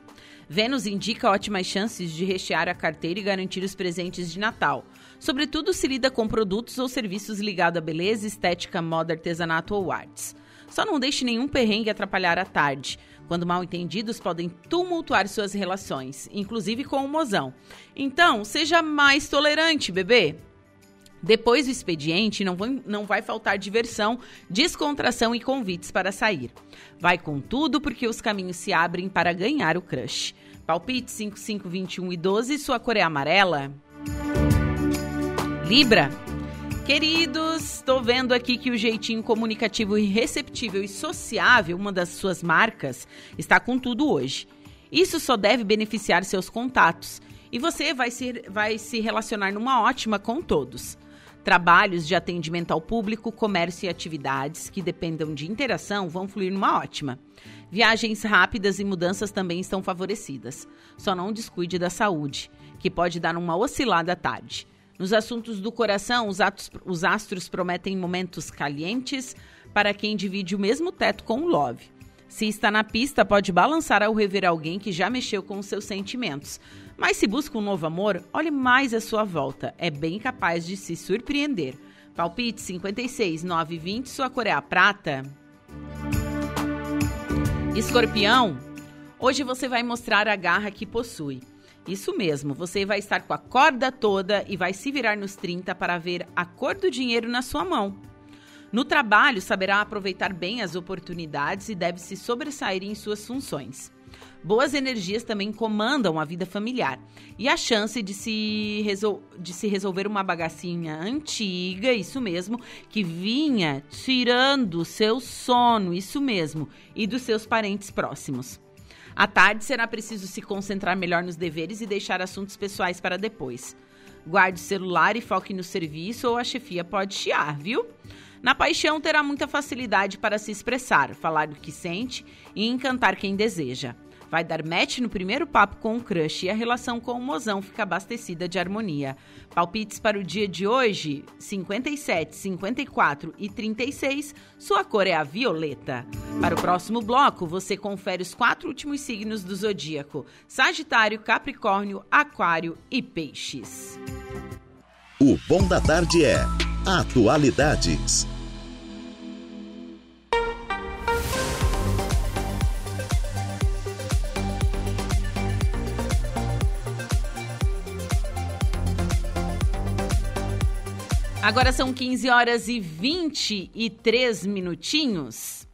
Vênus indica ótimas chances de rechear a carteira e garantir os presentes de Natal, sobretudo se lida com produtos ou serviços ligados à beleza, estética, moda, artesanato ou artes. Só não deixe nenhum perrengue atrapalhar a tarde, quando mal entendidos podem tumultuar suas relações, inclusive com o mozão. Então, seja mais tolerante, bebê. Depois do expediente, não vai, não vai faltar diversão, descontração e convites para sair. Vai com tudo porque os caminhos se abrem para ganhar o crush. Palpite 55, 21 e 12, sua cor é amarela. Libra. Queridos, estou vendo aqui que o jeitinho comunicativo e receptível e sociável, uma das suas marcas, está com tudo hoje. Isso só deve beneficiar seus contatos e você vai se, vai se relacionar numa ótima com todos. Trabalhos de atendimento ao público, comércio e atividades que dependam de interação vão fluir numa ótima. Viagens rápidas e mudanças também estão favorecidas. Só não descuide da saúde, que pode dar uma oscilada à tarde. Nos assuntos do coração, os, atos, os astros prometem momentos calientes para quem divide o mesmo teto com o Love. Se está na pista, pode balançar ao rever alguém que já mexeu com os seus sentimentos. Mas se busca um novo amor, olhe mais à sua volta. É bem capaz de se surpreender. Palpite 56 920, sua cor é a prata. Escorpião, hoje você vai mostrar a garra que possui. Isso mesmo, você vai estar com a corda toda e vai se virar nos 30 para ver a cor do dinheiro na sua mão. No trabalho, saberá aproveitar bem as oportunidades e deve se sobressair em suas funções. Boas energias também comandam a vida familiar. E a chance de se, resol de se resolver uma bagacinha antiga, isso mesmo, que vinha tirando seu sono, isso mesmo, e dos seus parentes próximos. À tarde será preciso se concentrar melhor nos deveres e deixar assuntos pessoais para depois. Guarde o celular e foque no serviço ou a chefia pode chiar, viu? Na paixão terá muita facilidade para se expressar, falar do que sente e encantar quem deseja. Vai dar match no primeiro papo com o crush e a relação com o mozão fica abastecida de harmonia. Palpites para o dia de hoje: 57, 54 e 36. Sua cor é a violeta. Para o próximo bloco, você confere os quatro últimos signos do zodíaco: Sagitário, Capricórnio, Aquário e Peixes. O bom da tarde é Atualidades. Agora são 15 horas e 23 minutinhos.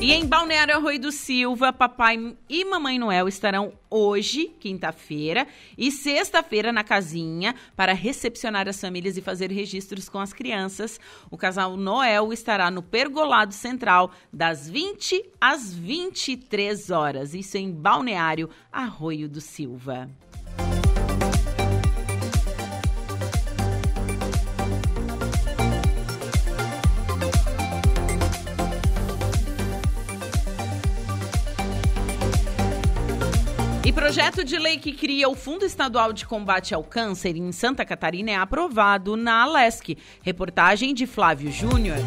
E em Balneário Arroio do Silva, papai e mamãe Noel estarão hoje, quinta-feira, e sexta-feira na casinha para recepcionar as famílias e fazer registros com as crianças. O casal Noel estará no Pergolado Central das 20 às 23 horas. Isso em Balneário Arroio do Silva. E projeto de lei que cria o Fundo Estadual de Combate ao Câncer em Santa Catarina é aprovado na Alesc. Reportagem de Flávio Júnior.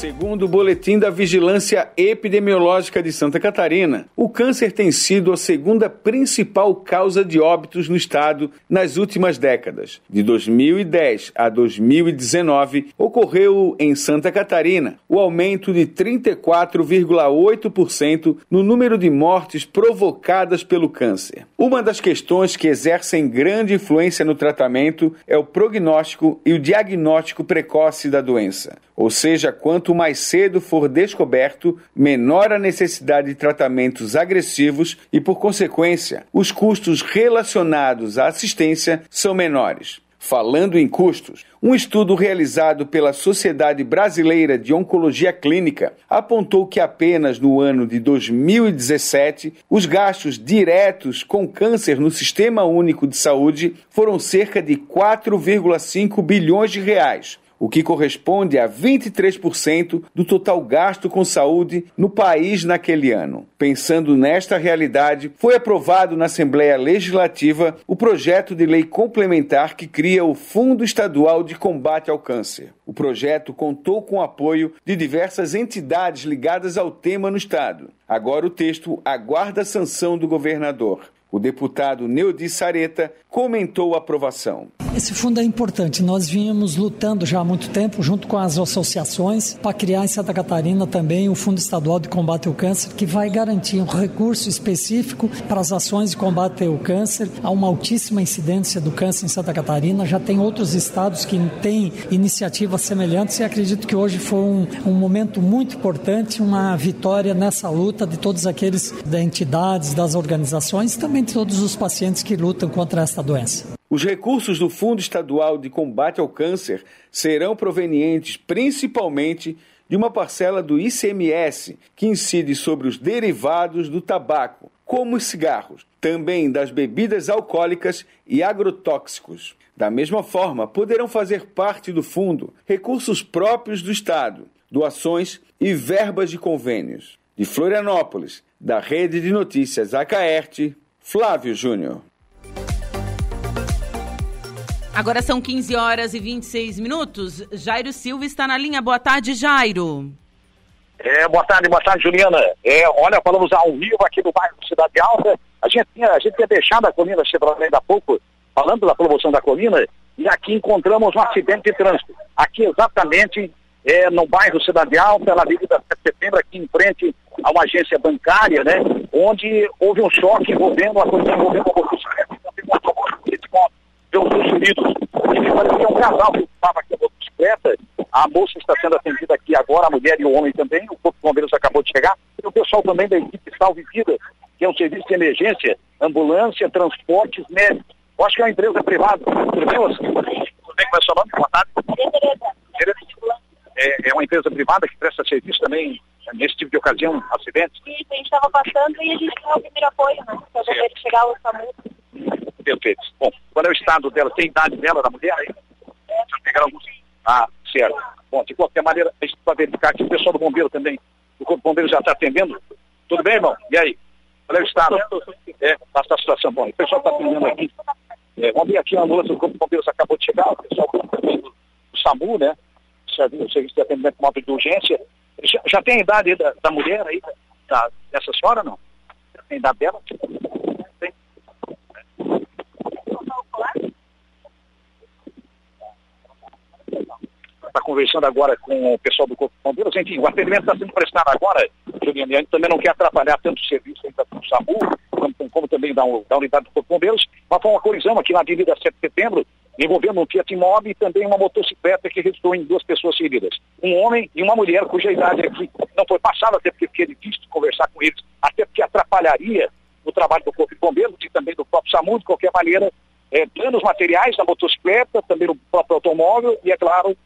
Segundo o boletim da Vigilância Epidemiológica de Santa Catarina, o câncer tem sido a segunda principal causa de óbitos no estado nas últimas décadas. De 2010 a 2019, ocorreu em Santa Catarina o aumento de 34,8% no número de mortes provocadas pelo câncer. Uma das questões que exercem grande influência no tratamento é o prognóstico e o diagnóstico precoce da doença. Ou seja, quanto mais cedo for descoberto, menor a necessidade de tratamentos agressivos e, por consequência, os custos relacionados à assistência são menores. Falando em custos, um estudo realizado pela Sociedade Brasileira de Oncologia Clínica apontou que apenas no ano de 2017 os gastos diretos com câncer no Sistema Único de Saúde foram cerca de 4,5 bilhões de reais, o que corresponde a 23% do total gasto com saúde no país naquele ano. Pensando nesta realidade, foi aprovado na Assembleia Legislativa o projeto de lei complementar que cria o Fundo Estadual de Combate ao Câncer. O projeto contou com o apoio de diversas entidades ligadas ao tema no Estado. Agora o texto aguarda a sanção do governador. O deputado Neudi Sareta comentou a aprovação. Esse fundo é importante. Nós vínhamos lutando já há muito tempo, junto com as associações, para criar em Santa Catarina também o Fundo Estadual de Combate ao Câncer, que vai garantir um recurso específico para as ações de combate ao câncer. Há uma altíssima incidência do câncer em Santa Catarina. Já tem outros estados que têm iniciativas semelhantes e acredito que hoje foi um, um momento muito importante, uma vitória nessa luta de todos aqueles da entidades, das organizações, também de todos os pacientes que lutam contra esta doença. Os recursos do Fundo Estadual de Combate ao Câncer serão provenientes principalmente de uma parcela do ICMS, que incide sobre os derivados do tabaco, como os cigarros, também das bebidas alcoólicas e agrotóxicos. Da mesma forma, poderão fazer parte do fundo recursos próprios do Estado, doações e verbas de convênios. De Florianópolis, da Rede de Notícias Acaerte, Flávio Júnior. Agora são 15 horas e 26 minutos. Jairo Silva está na linha. Boa tarde, Jairo. É, boa tarde, boa tarde, Juliana. É, olha, falamos ao vivo aqui do bairro Cidade Alta. A gente tinha, a gente tinha deixado a colina Chevrolet ainda há pouco, falando da promoção da colina, e aqui encontramos um acidente de trânsito. Aqui exatamente é, no bairro Cidade Alta, na Avenida 7 de Setembro, aqui em frente a uma agência bancária, né? Onde houve um choque envolvendo a coisa envolvendo uma moto pelos Estados Unidos. E me parecia um casal que estava aqui na bicicleta. A moça está sendo atendida aqui agora, a mulher e o homem também. O Corpo de Bombeiros acabou de chegar. E o pessoal também da equipe Salve Vida, que é um serviço de emergência, ambulância, transportes médicos. Eu acho que é uma empresa privada. Tudo bem, moça? Tudo bem? Como é o seu nome? Boa tarde. É, é uma empresa privada que presta serviço também nesse tipo de ocasião, acidentes? Isso, a gente estava passando e a gente deu o primeiro apoio, né? Para poder chegar ao SAMU. Perfeito. Bom, qual é o estado dela? Tem idade dela, da mulher aí? Eu pegar alguns. Ah, certo. Bom, de qualquer maneira, a gente vai verificar aqui o pessoal do bombeiro também. O Corpo Bombeiro já está atendendo. Tudo bem, irmão? E aí? Qual é o estado? É, basta a situação. Bom, o pessoal está atendendo aqui. É, vamos ver aqui a ambulância do Corpo Bombeiros acabou de chegar, o pessoal do, SAMU, né? O serviço de atendimento móvel de urgência. Já, já tem a idade da, da mulher aí, da, dessa senhora, não? Já tem a idade dela? Tem. Está conversando agora com o pessoal do Corpo de Bombeiros. Enfim, o atendimento está sendo prestado agora, Juliana, e a gente também não quer atrapalhar tanto o serviço ainda do SAMU, como, como também da, da, unidade do Corpo de Bombeiros, mas foi uma colisão aqui na Avenida 7 de Setembro, envolvendo um Fiat Mobi e também uma motocicleta que resultou em duas pessoas feridas. Um homem e uma mulher, cuja idade aqui não foi passada, até porque fiquei difícil conversar com eles, até porque atrapalharia o trabalho do Corpo de Bombeiros e também do próprio SAMU, de qualquer maneira, é, danos materiais na motocicleta, também no próprio automóvel e, é claro,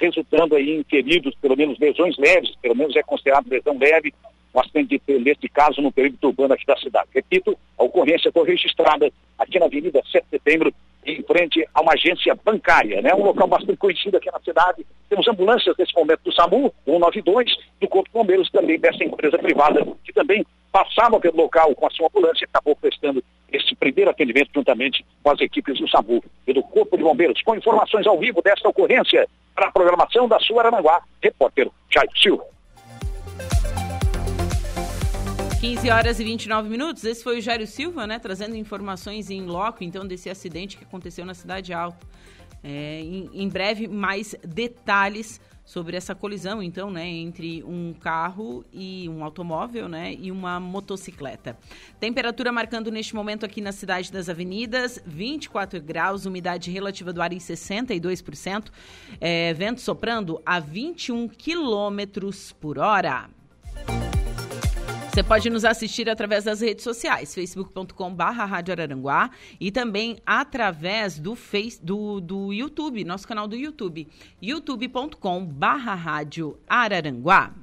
resultando aí em feridos, pelo menos lesões leves, pelo menos é considerado lesão leve, um acidente neste caso no perímetro urbano aqui da cidade. Repito, a ocorrência foi registrada aqui na Avenida 7 de Setembro, em frente a uma agência bancária, né? Um local bastante conhecido aqui na cidade. Temos ambulâncias nesse momento do SAMU, 192, do Corpo de Bombeiros também dessa empresa privada, que também passava pelo local com a sua ambulância e acabou prestando esse primeiro atendimento juntamente com as equipes do SAMU e do Corpo de Bombeiros. Com informações ao vivo desta ocorrência, para a programação da sua Arananguá, repórter Jair Silva. 15 horas e 29 minutos. Esse foi o Jairo Silva, né? Trazendo informações em loco, então, desse acidente que aconteceu na Cidade Alta. É, em, em, breve, mais detalhes sobre essa colisão, então, né? Entre um carro e um automóvel, né? E uma motocicleta. Temperatura marcando neste momento aqui na Cidade das Avenidas, 24 graus, umidade relativa do ar em 62%, é, vento soprando a 21 quilômetros por hora. Você pode nos assistir através das redes sociais, facebook.com.br Araranguá e também através do, face, do, do YouTube, nosso canal do YouTube, youtube.com.br Araranguá.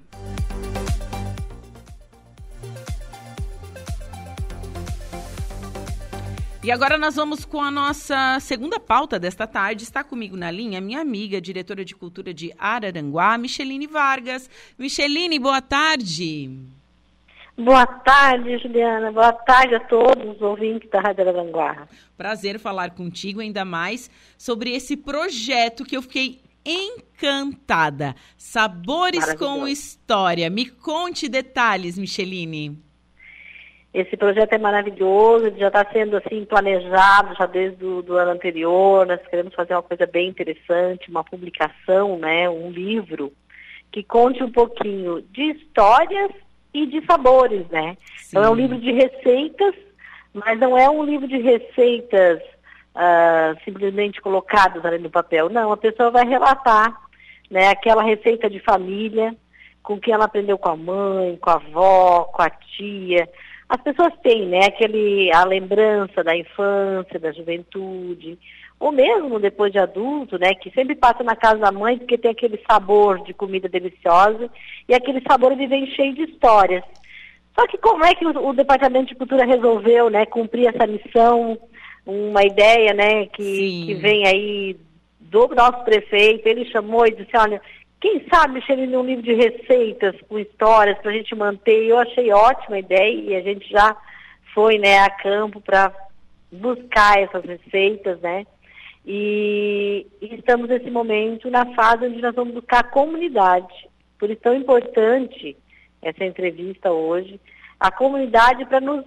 E agora nós vamos com a nossa segunda pauta desta tarde. Está comigo na linha minha amiga, diretora de cultura de Araranguá, Micheline Vargas. Micheline, boa tarde. Boa tarde, Juliana. Boa tarde a todos os ouvintes da Rádio Aranguá. Prazer falar contigo ainda mais sobre esse projeto que eu fiquei encantada. Sabores com História. Me conte detalhes, Micheline. Esse projeto é maravilhoso, já está sendo assim planejado já desde o do ano anterior. Nós queremos fazer uma coisa bem interessante, uma publicação, né, um livro que conte um pouquinho de histórias e de sabores, né? Sim. Então é um livro de receitas, mas não é um livro de receitas uh, simplesmente colocadas ali no papel. Não, a pessoa vai relatar, né? Aquela receita de família, com que ela aprendeu com a mãe, com a avó, com a tia. As pessoas têm, né? Aquele, a lembrança da infância, da juventude ou mesmo depois de adulto, né, que sempre passa na casa da mãe porque tem aquele sabor de comida deliciosa e aquele sabor ele vem cheio de histórias. Só que como é que o, o Departamento de Cultura resolveu, né, cumprir essa missão, uma ideia, né, que, que vem aí do nosso prefeito, ele chamou e disse, olha, quem sabe mexer em um livro de receitas com histórias para a gente manter, eu achei ótima ideia e a gente já foi, né, a campo para buscar essas receitas, né, e, estamos nesse momento na fase onde nós vamos buscar a comunidade. Por isso tão importante essa entrevista hoje, a comunidade para nos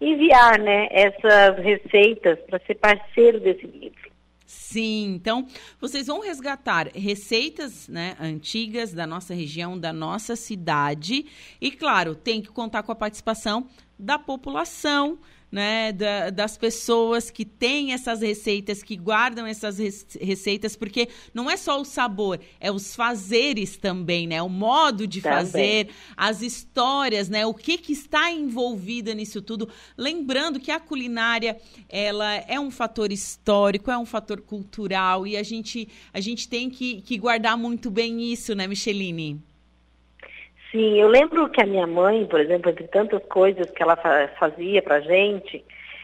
enviar né, essas receitas para ser parceiro desse livro. Sim, então vocês vão resgatar receitas né, antigas da nossa região, da nossa cidade, e claro, tem que contar com a participação da população, né, da, das pessoas que têm essas receitas, que guardam essas receitas, porque não é só o sabor, é os fazeres também, né? O modo de também. fazer, as histórias, né? O que, que está envolvido nisso tudo. Lembrando que a culinária, ela é um fator histórico, é um fator cultural e a gente, a gente tem que, que guardar muito bem isso, né, Micheline? Sim, eu lembro que a minha mãe, por exemplo, entre tantas coisas que ela fazia pra gente,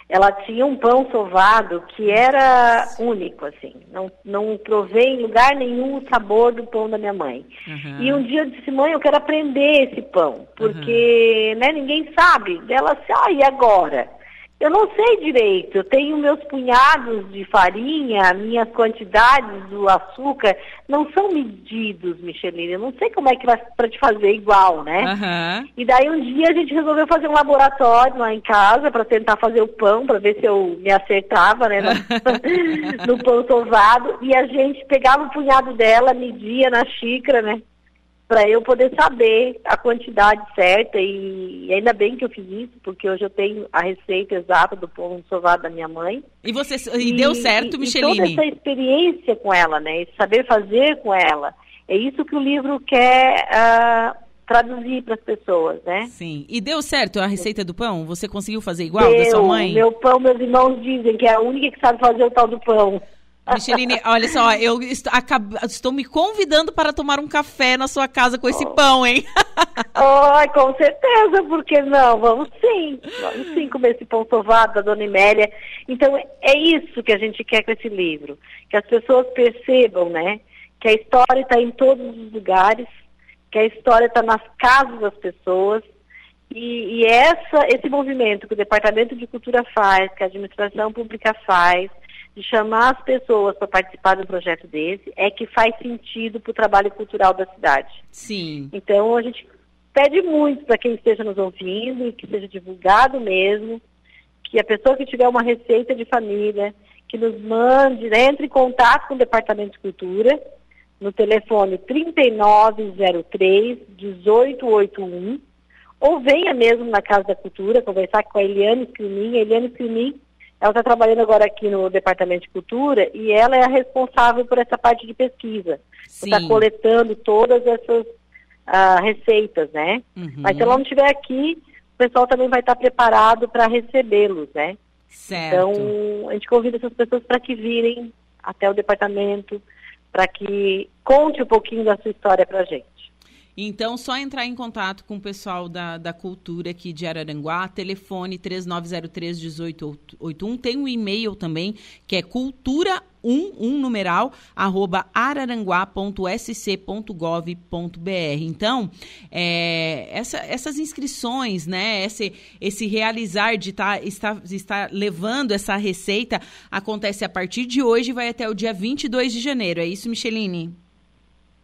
ela tinha um pão sovado que era único, assim. Não, não provei em lugar nenhum o sabor do pão da minha mãe. Uhum. E um dia eu disse, mãe, eu quero aprender esse pão, porque uhum. né, ninguém sabe. Ela disse, ah, e agora? Eu não sei direito. Eu tenho meus punhados de farinha, minhas quantidades do açúcar não são medidos, Micheline. Eu não sei como é que vai para te fazer igual, né? Uhum. E daí um dia a gente resolveu fazer um laboratório lá em casa para tentar fazer o pão, para ver se eu me acertava, né, no, no pão sovado. E a gente pegava o punhado dela, media na xícara, né? Para eu poder saber a quantidade certa e, ainda bem que eu fiz isso, porque hoje eu tenho a receita exata do pão sovado da minha mãe. E você e, e deu certo, e, Micheline? E toda essa experiência com ela, né, esse saber fazer com ela, é isso que o livro quer uh, traduzir para as pessoas, né? Sim. E deu certo a receita do pão? Você conseguiu fazer igual deu, da sua mãe? Meu pão, meus irmãos dizem que é a única que sabe fazer o tal do pão. Micheline, olha só, eu estou, acabo, estou, me convidando para tomar um café na sua casa com esse oh. pão, hein? Ai, com certeza, porque não? Vamos sim, vamos sim comer esse pão sovado da Dona Imélia. Então, é isso que a gente quer com esse livro, que as pessoas percebam, né, que a história está em todos os lugares, que a história está nas casas das pessoas, e, e essa, esse movimento que o Departamento de Cultura faz, que a administração pública faz, de chamar as pessoas para participar de um projeto desse é que faz sentido para o trabalho cultural da cidade. Sim. Então a gente pede muito para quem esteja nos ouvindo e que seja divulgado mesmo, que a pessoa que tiver uma receita de família, que nos mande, né, entre em contato com o Departamento de Cultura, no telefone 3903 1881, ou venha mesmo na Casa da Cultura conversar com a Eliane Scrimin. A Eliane Scrimin ela está trabalhando agora aqui no Departamento de Cultura e ela é a responsável por essa parte de pesquisa. Está coletando todas essas uh, receitas, né? Uhum. Mas se ela não estiver aqui, pessoal também vai estar preparado para recebê-los, né? Certo. Então, a gente convida essas pessoas para que virem até o departamento, para que conte um pouquinho da sua história para a gente. Então, só entrar em contato com o pessoal da, da cultura aqui de Araranguá, telefone 3903-1881. Tem um e-mail também, que é cultura 1, um numeral, arroba araranguá.sc.gov.br. Então, é, essa, essas inscrições, né, esse, esse realizar de tá, estar, estar levando essa receita acontece a partir de hoje e vai até o dia 22 de janeiro. É isso, Micheline?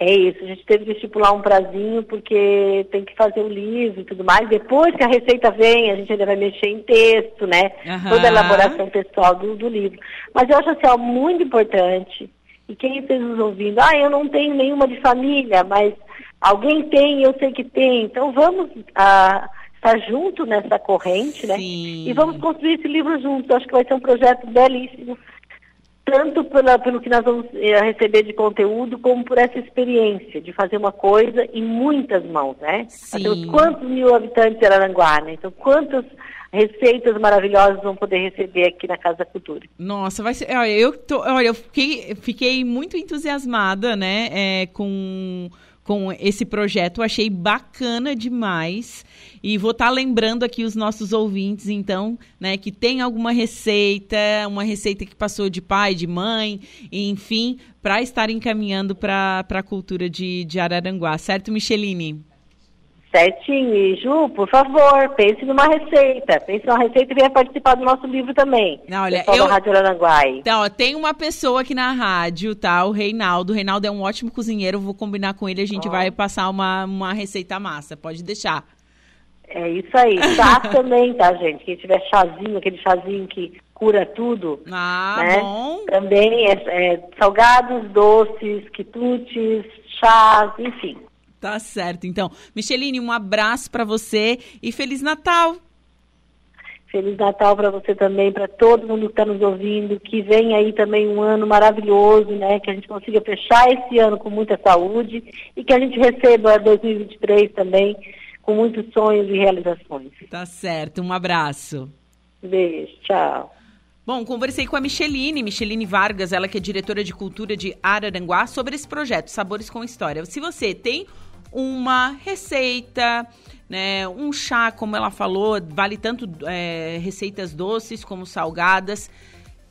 É isso, a gente teve que estipular um prazinho porque tem que fazer o livro e tudo mais. Depois que a receita vem, a gente ainda vai mexer em texto, né? Aham. Toda a elaboração textual do, do livro. Mas eu acho assim, ó, muito importante. E quem esteja nos ouvindo, ah, eu não tenho nenhuma de família, mas alguém tem, eu sei que tem. Então vamos ah, estar junto nessa corrente, né? E vamos construir esse livro juntos. Eu acho que vai ser um projeto belíssimo tanto pela, pelo que nós vamos eh, receber de conteúdo, como por essa experiência de fazer uma coisa em muitas mãos, né? Temos quantos mil habitantes de Araranguá, né? Então, quantas receitas maravilhosas vão poder receber aqui na Casa da Cultura. Nossa, vai ser. Olha, eu, tô, olha, eu fiquei, fiquei muito entusiasmada, né, é, com, com esse projeto. Achei bacana demais. E vou estar lembrando aqui os nossos ouvintes, então, né, que tem alguma receita, uma receita que passou de pai, de mãe, enfim, para estar encaminhando para a cultura de, de Araranguá. Certo, Micheline? Certinho. E, Ju, por favor, pense numa receita. Pense numa receita e venha participar do nosso livro também. Não, olha, Pessoal eu- da Rádio Araranguai. Então, ó, tem uma pessoa aqui na rádio, tá? O Reinaldo. O Reinaldo é um ótimo cozinheiro. Vou combinar com ele. A gente Ó. vai passar uma, uma receita massa. Pode deixar. É isso aí. Chá também, tá, gente? Quem tiver chazinho, aquele chazinho que cura tudo. Ah, né? bom. Também é, é salgados, doces, quitutes, chás, enfim. Tá certo. Então, Micheline, um abraço pra você e Feliz Natal. Feliz Natal para você também, para todo mundo que está nos ouvindo, que vem aí também um ano maravilhoso, né? Que a gente consiga fechar esse ano com muita saúde e que a gente receba 2023 também com muitos sonhos e realizações. Tá certo. Um abraço. Beijo, tchau. Bom, conversei com a Micheline, Micheline Vargas, ela que é diretora de cultura de Araranguá, sobre esse projeto Sabores com História. Se você tem uma receita, né, um chá, como ela falou, vale tanto é, receitas doces como salgadas,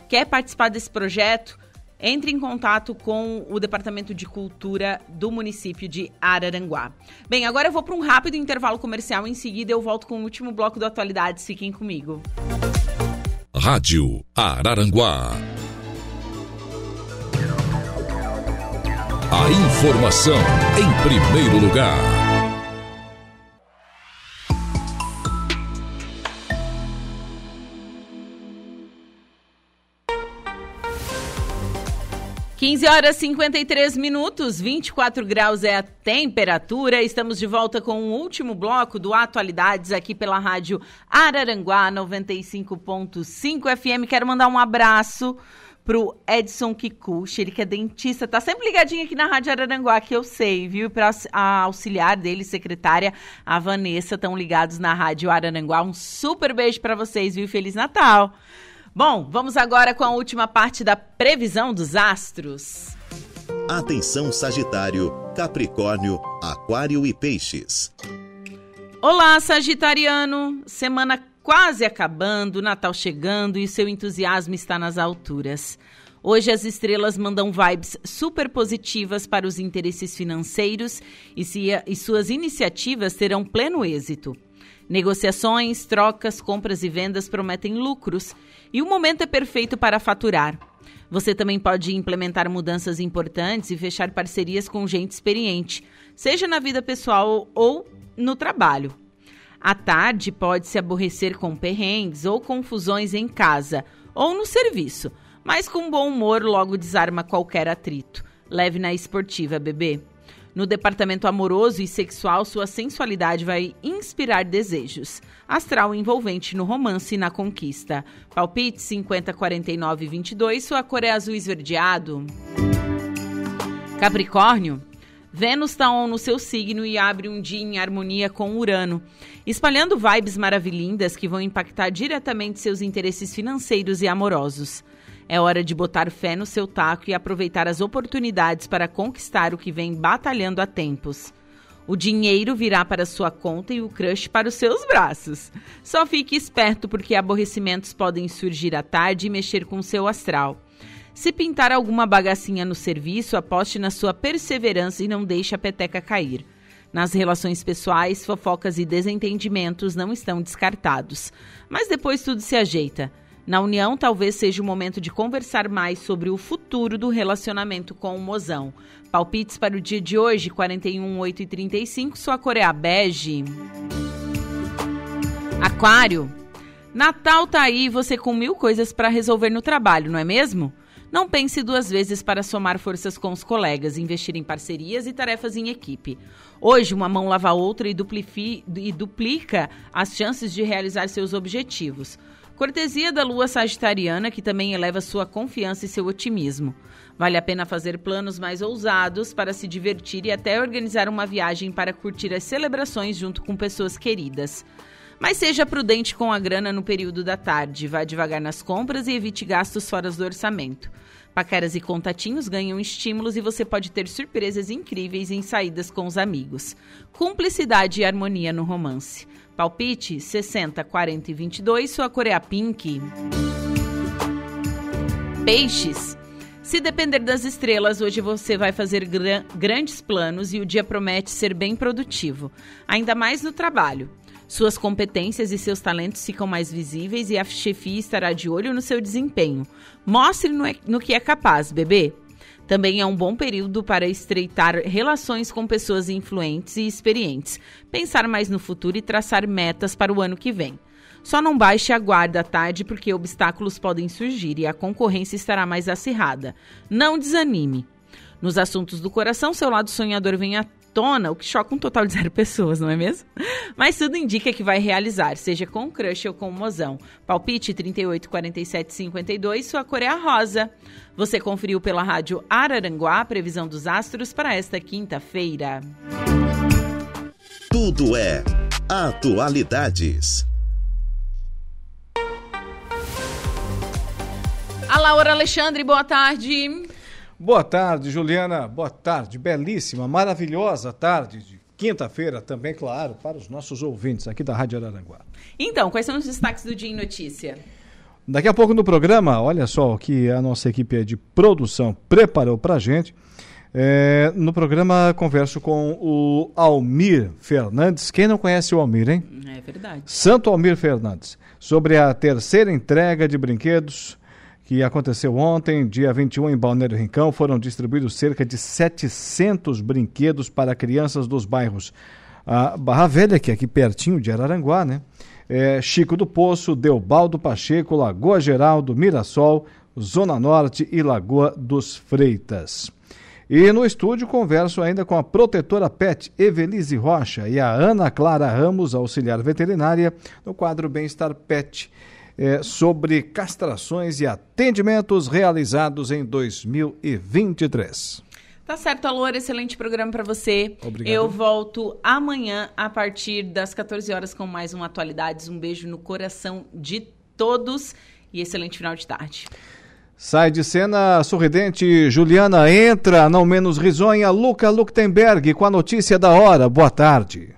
quer participar desse projeto, entre em contato com o Departamento de Cultura do município de Araranguá. Bem, agora eu vou para um rápido intervalo comercial, em seguida eu volto com o último bloco do Atualidades. Fiquem comigo. Rádio Araranguá. A informação em primeiro lugar. Quinze horas e 53 minutos, 24 graus é a temperatura. Estamos de volta com o último bloco do Atualidades aqui pela Rádio Araranguá 95.5 FM. Quero mandar um abraço pro Edson Kikuchi, ele que é dentista, tá sempre ligadinho aqui na Rádio Araranguá, que eu sei, viu? Para a auxiliar dele, secretária, a Vanessa, estão ligados na Rádio Araranguá. Um super beijo para vocês, viu? Feliz Natal! Bom, vamos agora com a última parte da previsão dos astros. Atenção Sagitário, Capricórnio, Aquário e Peixes. Olá, Sagitariano! Semana quase acabando, Natal chegando e seu entusiasmo está nas alturas. Hoje as estrelas mandam vibes super positivas para os interesses financeiros e, se, e suas iniciativas terão pleno êxito. Negociações, trocas, compras e vendas prometem lucros e o momento é perfeito para faturar. Você também pode implementar mudanças importantes e fechar parcerias com gente experiente, seja na vida pessoal ou no trabalho. À tarde, pode se aborrecer com perrengues ou confusões em casa ou no serviço, mas com bom humor logo desarma qualquer atrito. Leve na esportiva, bebê. No departamento amoroso e sexual, sua sensualidade vai inspirar desejos. Astral envolvente no romance e na conquista. Palpite 50, 49 22. Sua cor é azul esverdeado. Capricórnio. Vênus está no seu signo e abre um dia em harmonia com Urano, espalhando vibes maravilhindas que vão impactar diretamente seus interesses financeiros e amorosos. É hora de botar fé no seu taco e aproveitar as oportunidades para conquistar o que vem batalhando há tempos. O dinheiro virá para sua conta e o crush para os seus braços. Só fique esperto porque aborrecimentos podem surgir à tarde e mexer com seu astral. Se pintar alguma bagacinha no serviço, aposte na sua perseverança e não deixe a peteca cair. Nas relações pessoais, fofocas e desentendimentos não estão descartados. Mas depois tudo se ajeita. Na união, talvez seja o momento de conversar mais sobre o futuro do relacionamento com o mozão. Palpites para o dia de hoje, 41, 8 e 35, sua cor é a bege. Aquário. Natal tá aí, você com mil coisas para resolver no trabalho, não é mesmo? Não pense duas vezes para somar forças com os colegas, investir em parcerias e tarefas em equipe. Hoje, uma mão lava a outra e, e duplica as chances de realizar seus objetivos. Cortesia da lua sagitariana, que também eleva sua confiança e seu otimismo. Vale a pena fazer planos mais ousados para se divertir e até organizar uma viagem para curtir as celebrações junto com pessoas queridas. Mas seja prudente com a grana no período da tarde, vá devagar nas compras e evite gastos fora do orçamento. Paqueras e contatinhos ganham estímulos e você pode ter surpresas incríveis em saídas com os amigos. Cumplicidade e harmonia no romance. Palpite 60, 40 e 22, sua cor é a pink. Peixes. Se depender das estrelas, hoje você vai fazer grandes planos e o dia promete ser bem produtivo, ainda mais no trabalho. Suas competências e seus talentos ficam mais visíveis e a chefia estará de olho no seu desempenho. Mostre no, é, no que é capaz, bebê. Também é um bom período para estreitar relações com pessoas influentes e experientes, pensar mais no futuro e traçar metas para o ano que vem. Só não baixe a guarda à tarde porque obstáculos podem surgir e a concorrência estará mais acirrada. Não desanime. Nos assuntos do coração, seu lado sonhador vem à tona, o que choca um total de zero pessoas, não é mesmo? Mas tudo indica que vai realizar, seja com o crush ou com o mozão. Palpite 38, 47, 52, sua cor é a rosa. Você conferiu pela rádio Araranguá a previsão dos astros para esta quinta-feira. Tudo é atualidades. A Laura Alexandre, boa tarde. Boa tarde, Juliana. Boa tarde. Belíssima, maravilhosa tarde de quinta-feira também, claro, para os nossos ouvintes aqui da Rádio Araranguá. Então, quais são os destaques do dia em notícia? Daqui a pouco no programa, olha só o que a nossa equipe de produção preparou para a gente. É, no programa converso com o Almir Fernandes. Quem não conhece o Almir, hein? É verdade. Santo Almir Fernandes. Sobre a terceira entrega de brinquedos que aconteceu ontem, dia 21, em Balneário Rincão, foram distribuídos cerca de 700 brinquedos para crianças dos bairros a Barra Velha, que é aqui pertinho de Araranguá, né? É, Chico do Poço, Deobaldo Pacheco, Lagoa Geraldo, Mirassol, Zona Norte e Lagoa dos Freitas. E no estúdio converso ainda com a protetora PET Evelise Rocha e a Ana Clara Ramos, auxiliar veterinária, no quadro Bem-Estar PET é, sobre castrações e atendimentos realizados em 2023. Tá certo, Alô, excelente programa para você. Obrigado. Eu volto amanhã a partir das 14 horas com mais um Atualidades. Um beijo no coração de todos e excelente final de tarde. Sai de cena sorridente, Juliana entra, não menos risonha, Luca Luktenberg com a notícia da hora. Boa tarde.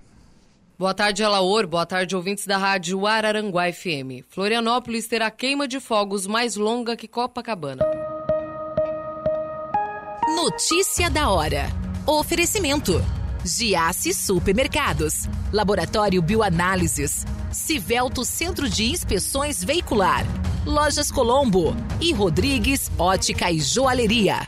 Boa tarde, Alaor. Boa tarde, ouvintes da rádio Araranguá FM. Florianópolis terá queima de fogos mais longa que Copacabana. Notícia da hora. Oferecimento. Giasse Supermercados. Laboratório Bioanálises. Civelto Centro de Inspeções Veicular. Lojas Colombo. E Rodrigues Ótica e Joalheria.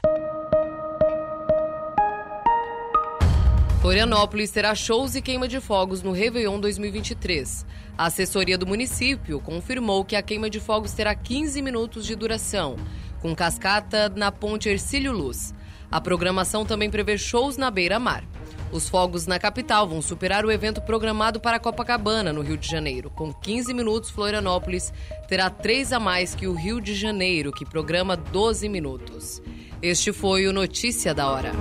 Florianópolis terá shows e queima de fogos no Réveillon 2023. A assessoria do município confirmou que a queima de fogos terá 15 minutos de duração, com cascata na ponte Ercílio Luz. A programação também prevê shows na beira-mar. Os fogos na capital vão superar o evento programado para Copacabana, no Rio de Janeiro. Com 15 minutos, Florianópolis terá três a mais que o Rio de Janeiro, que programa 12 minutos. Este foi o Notícia da Hora.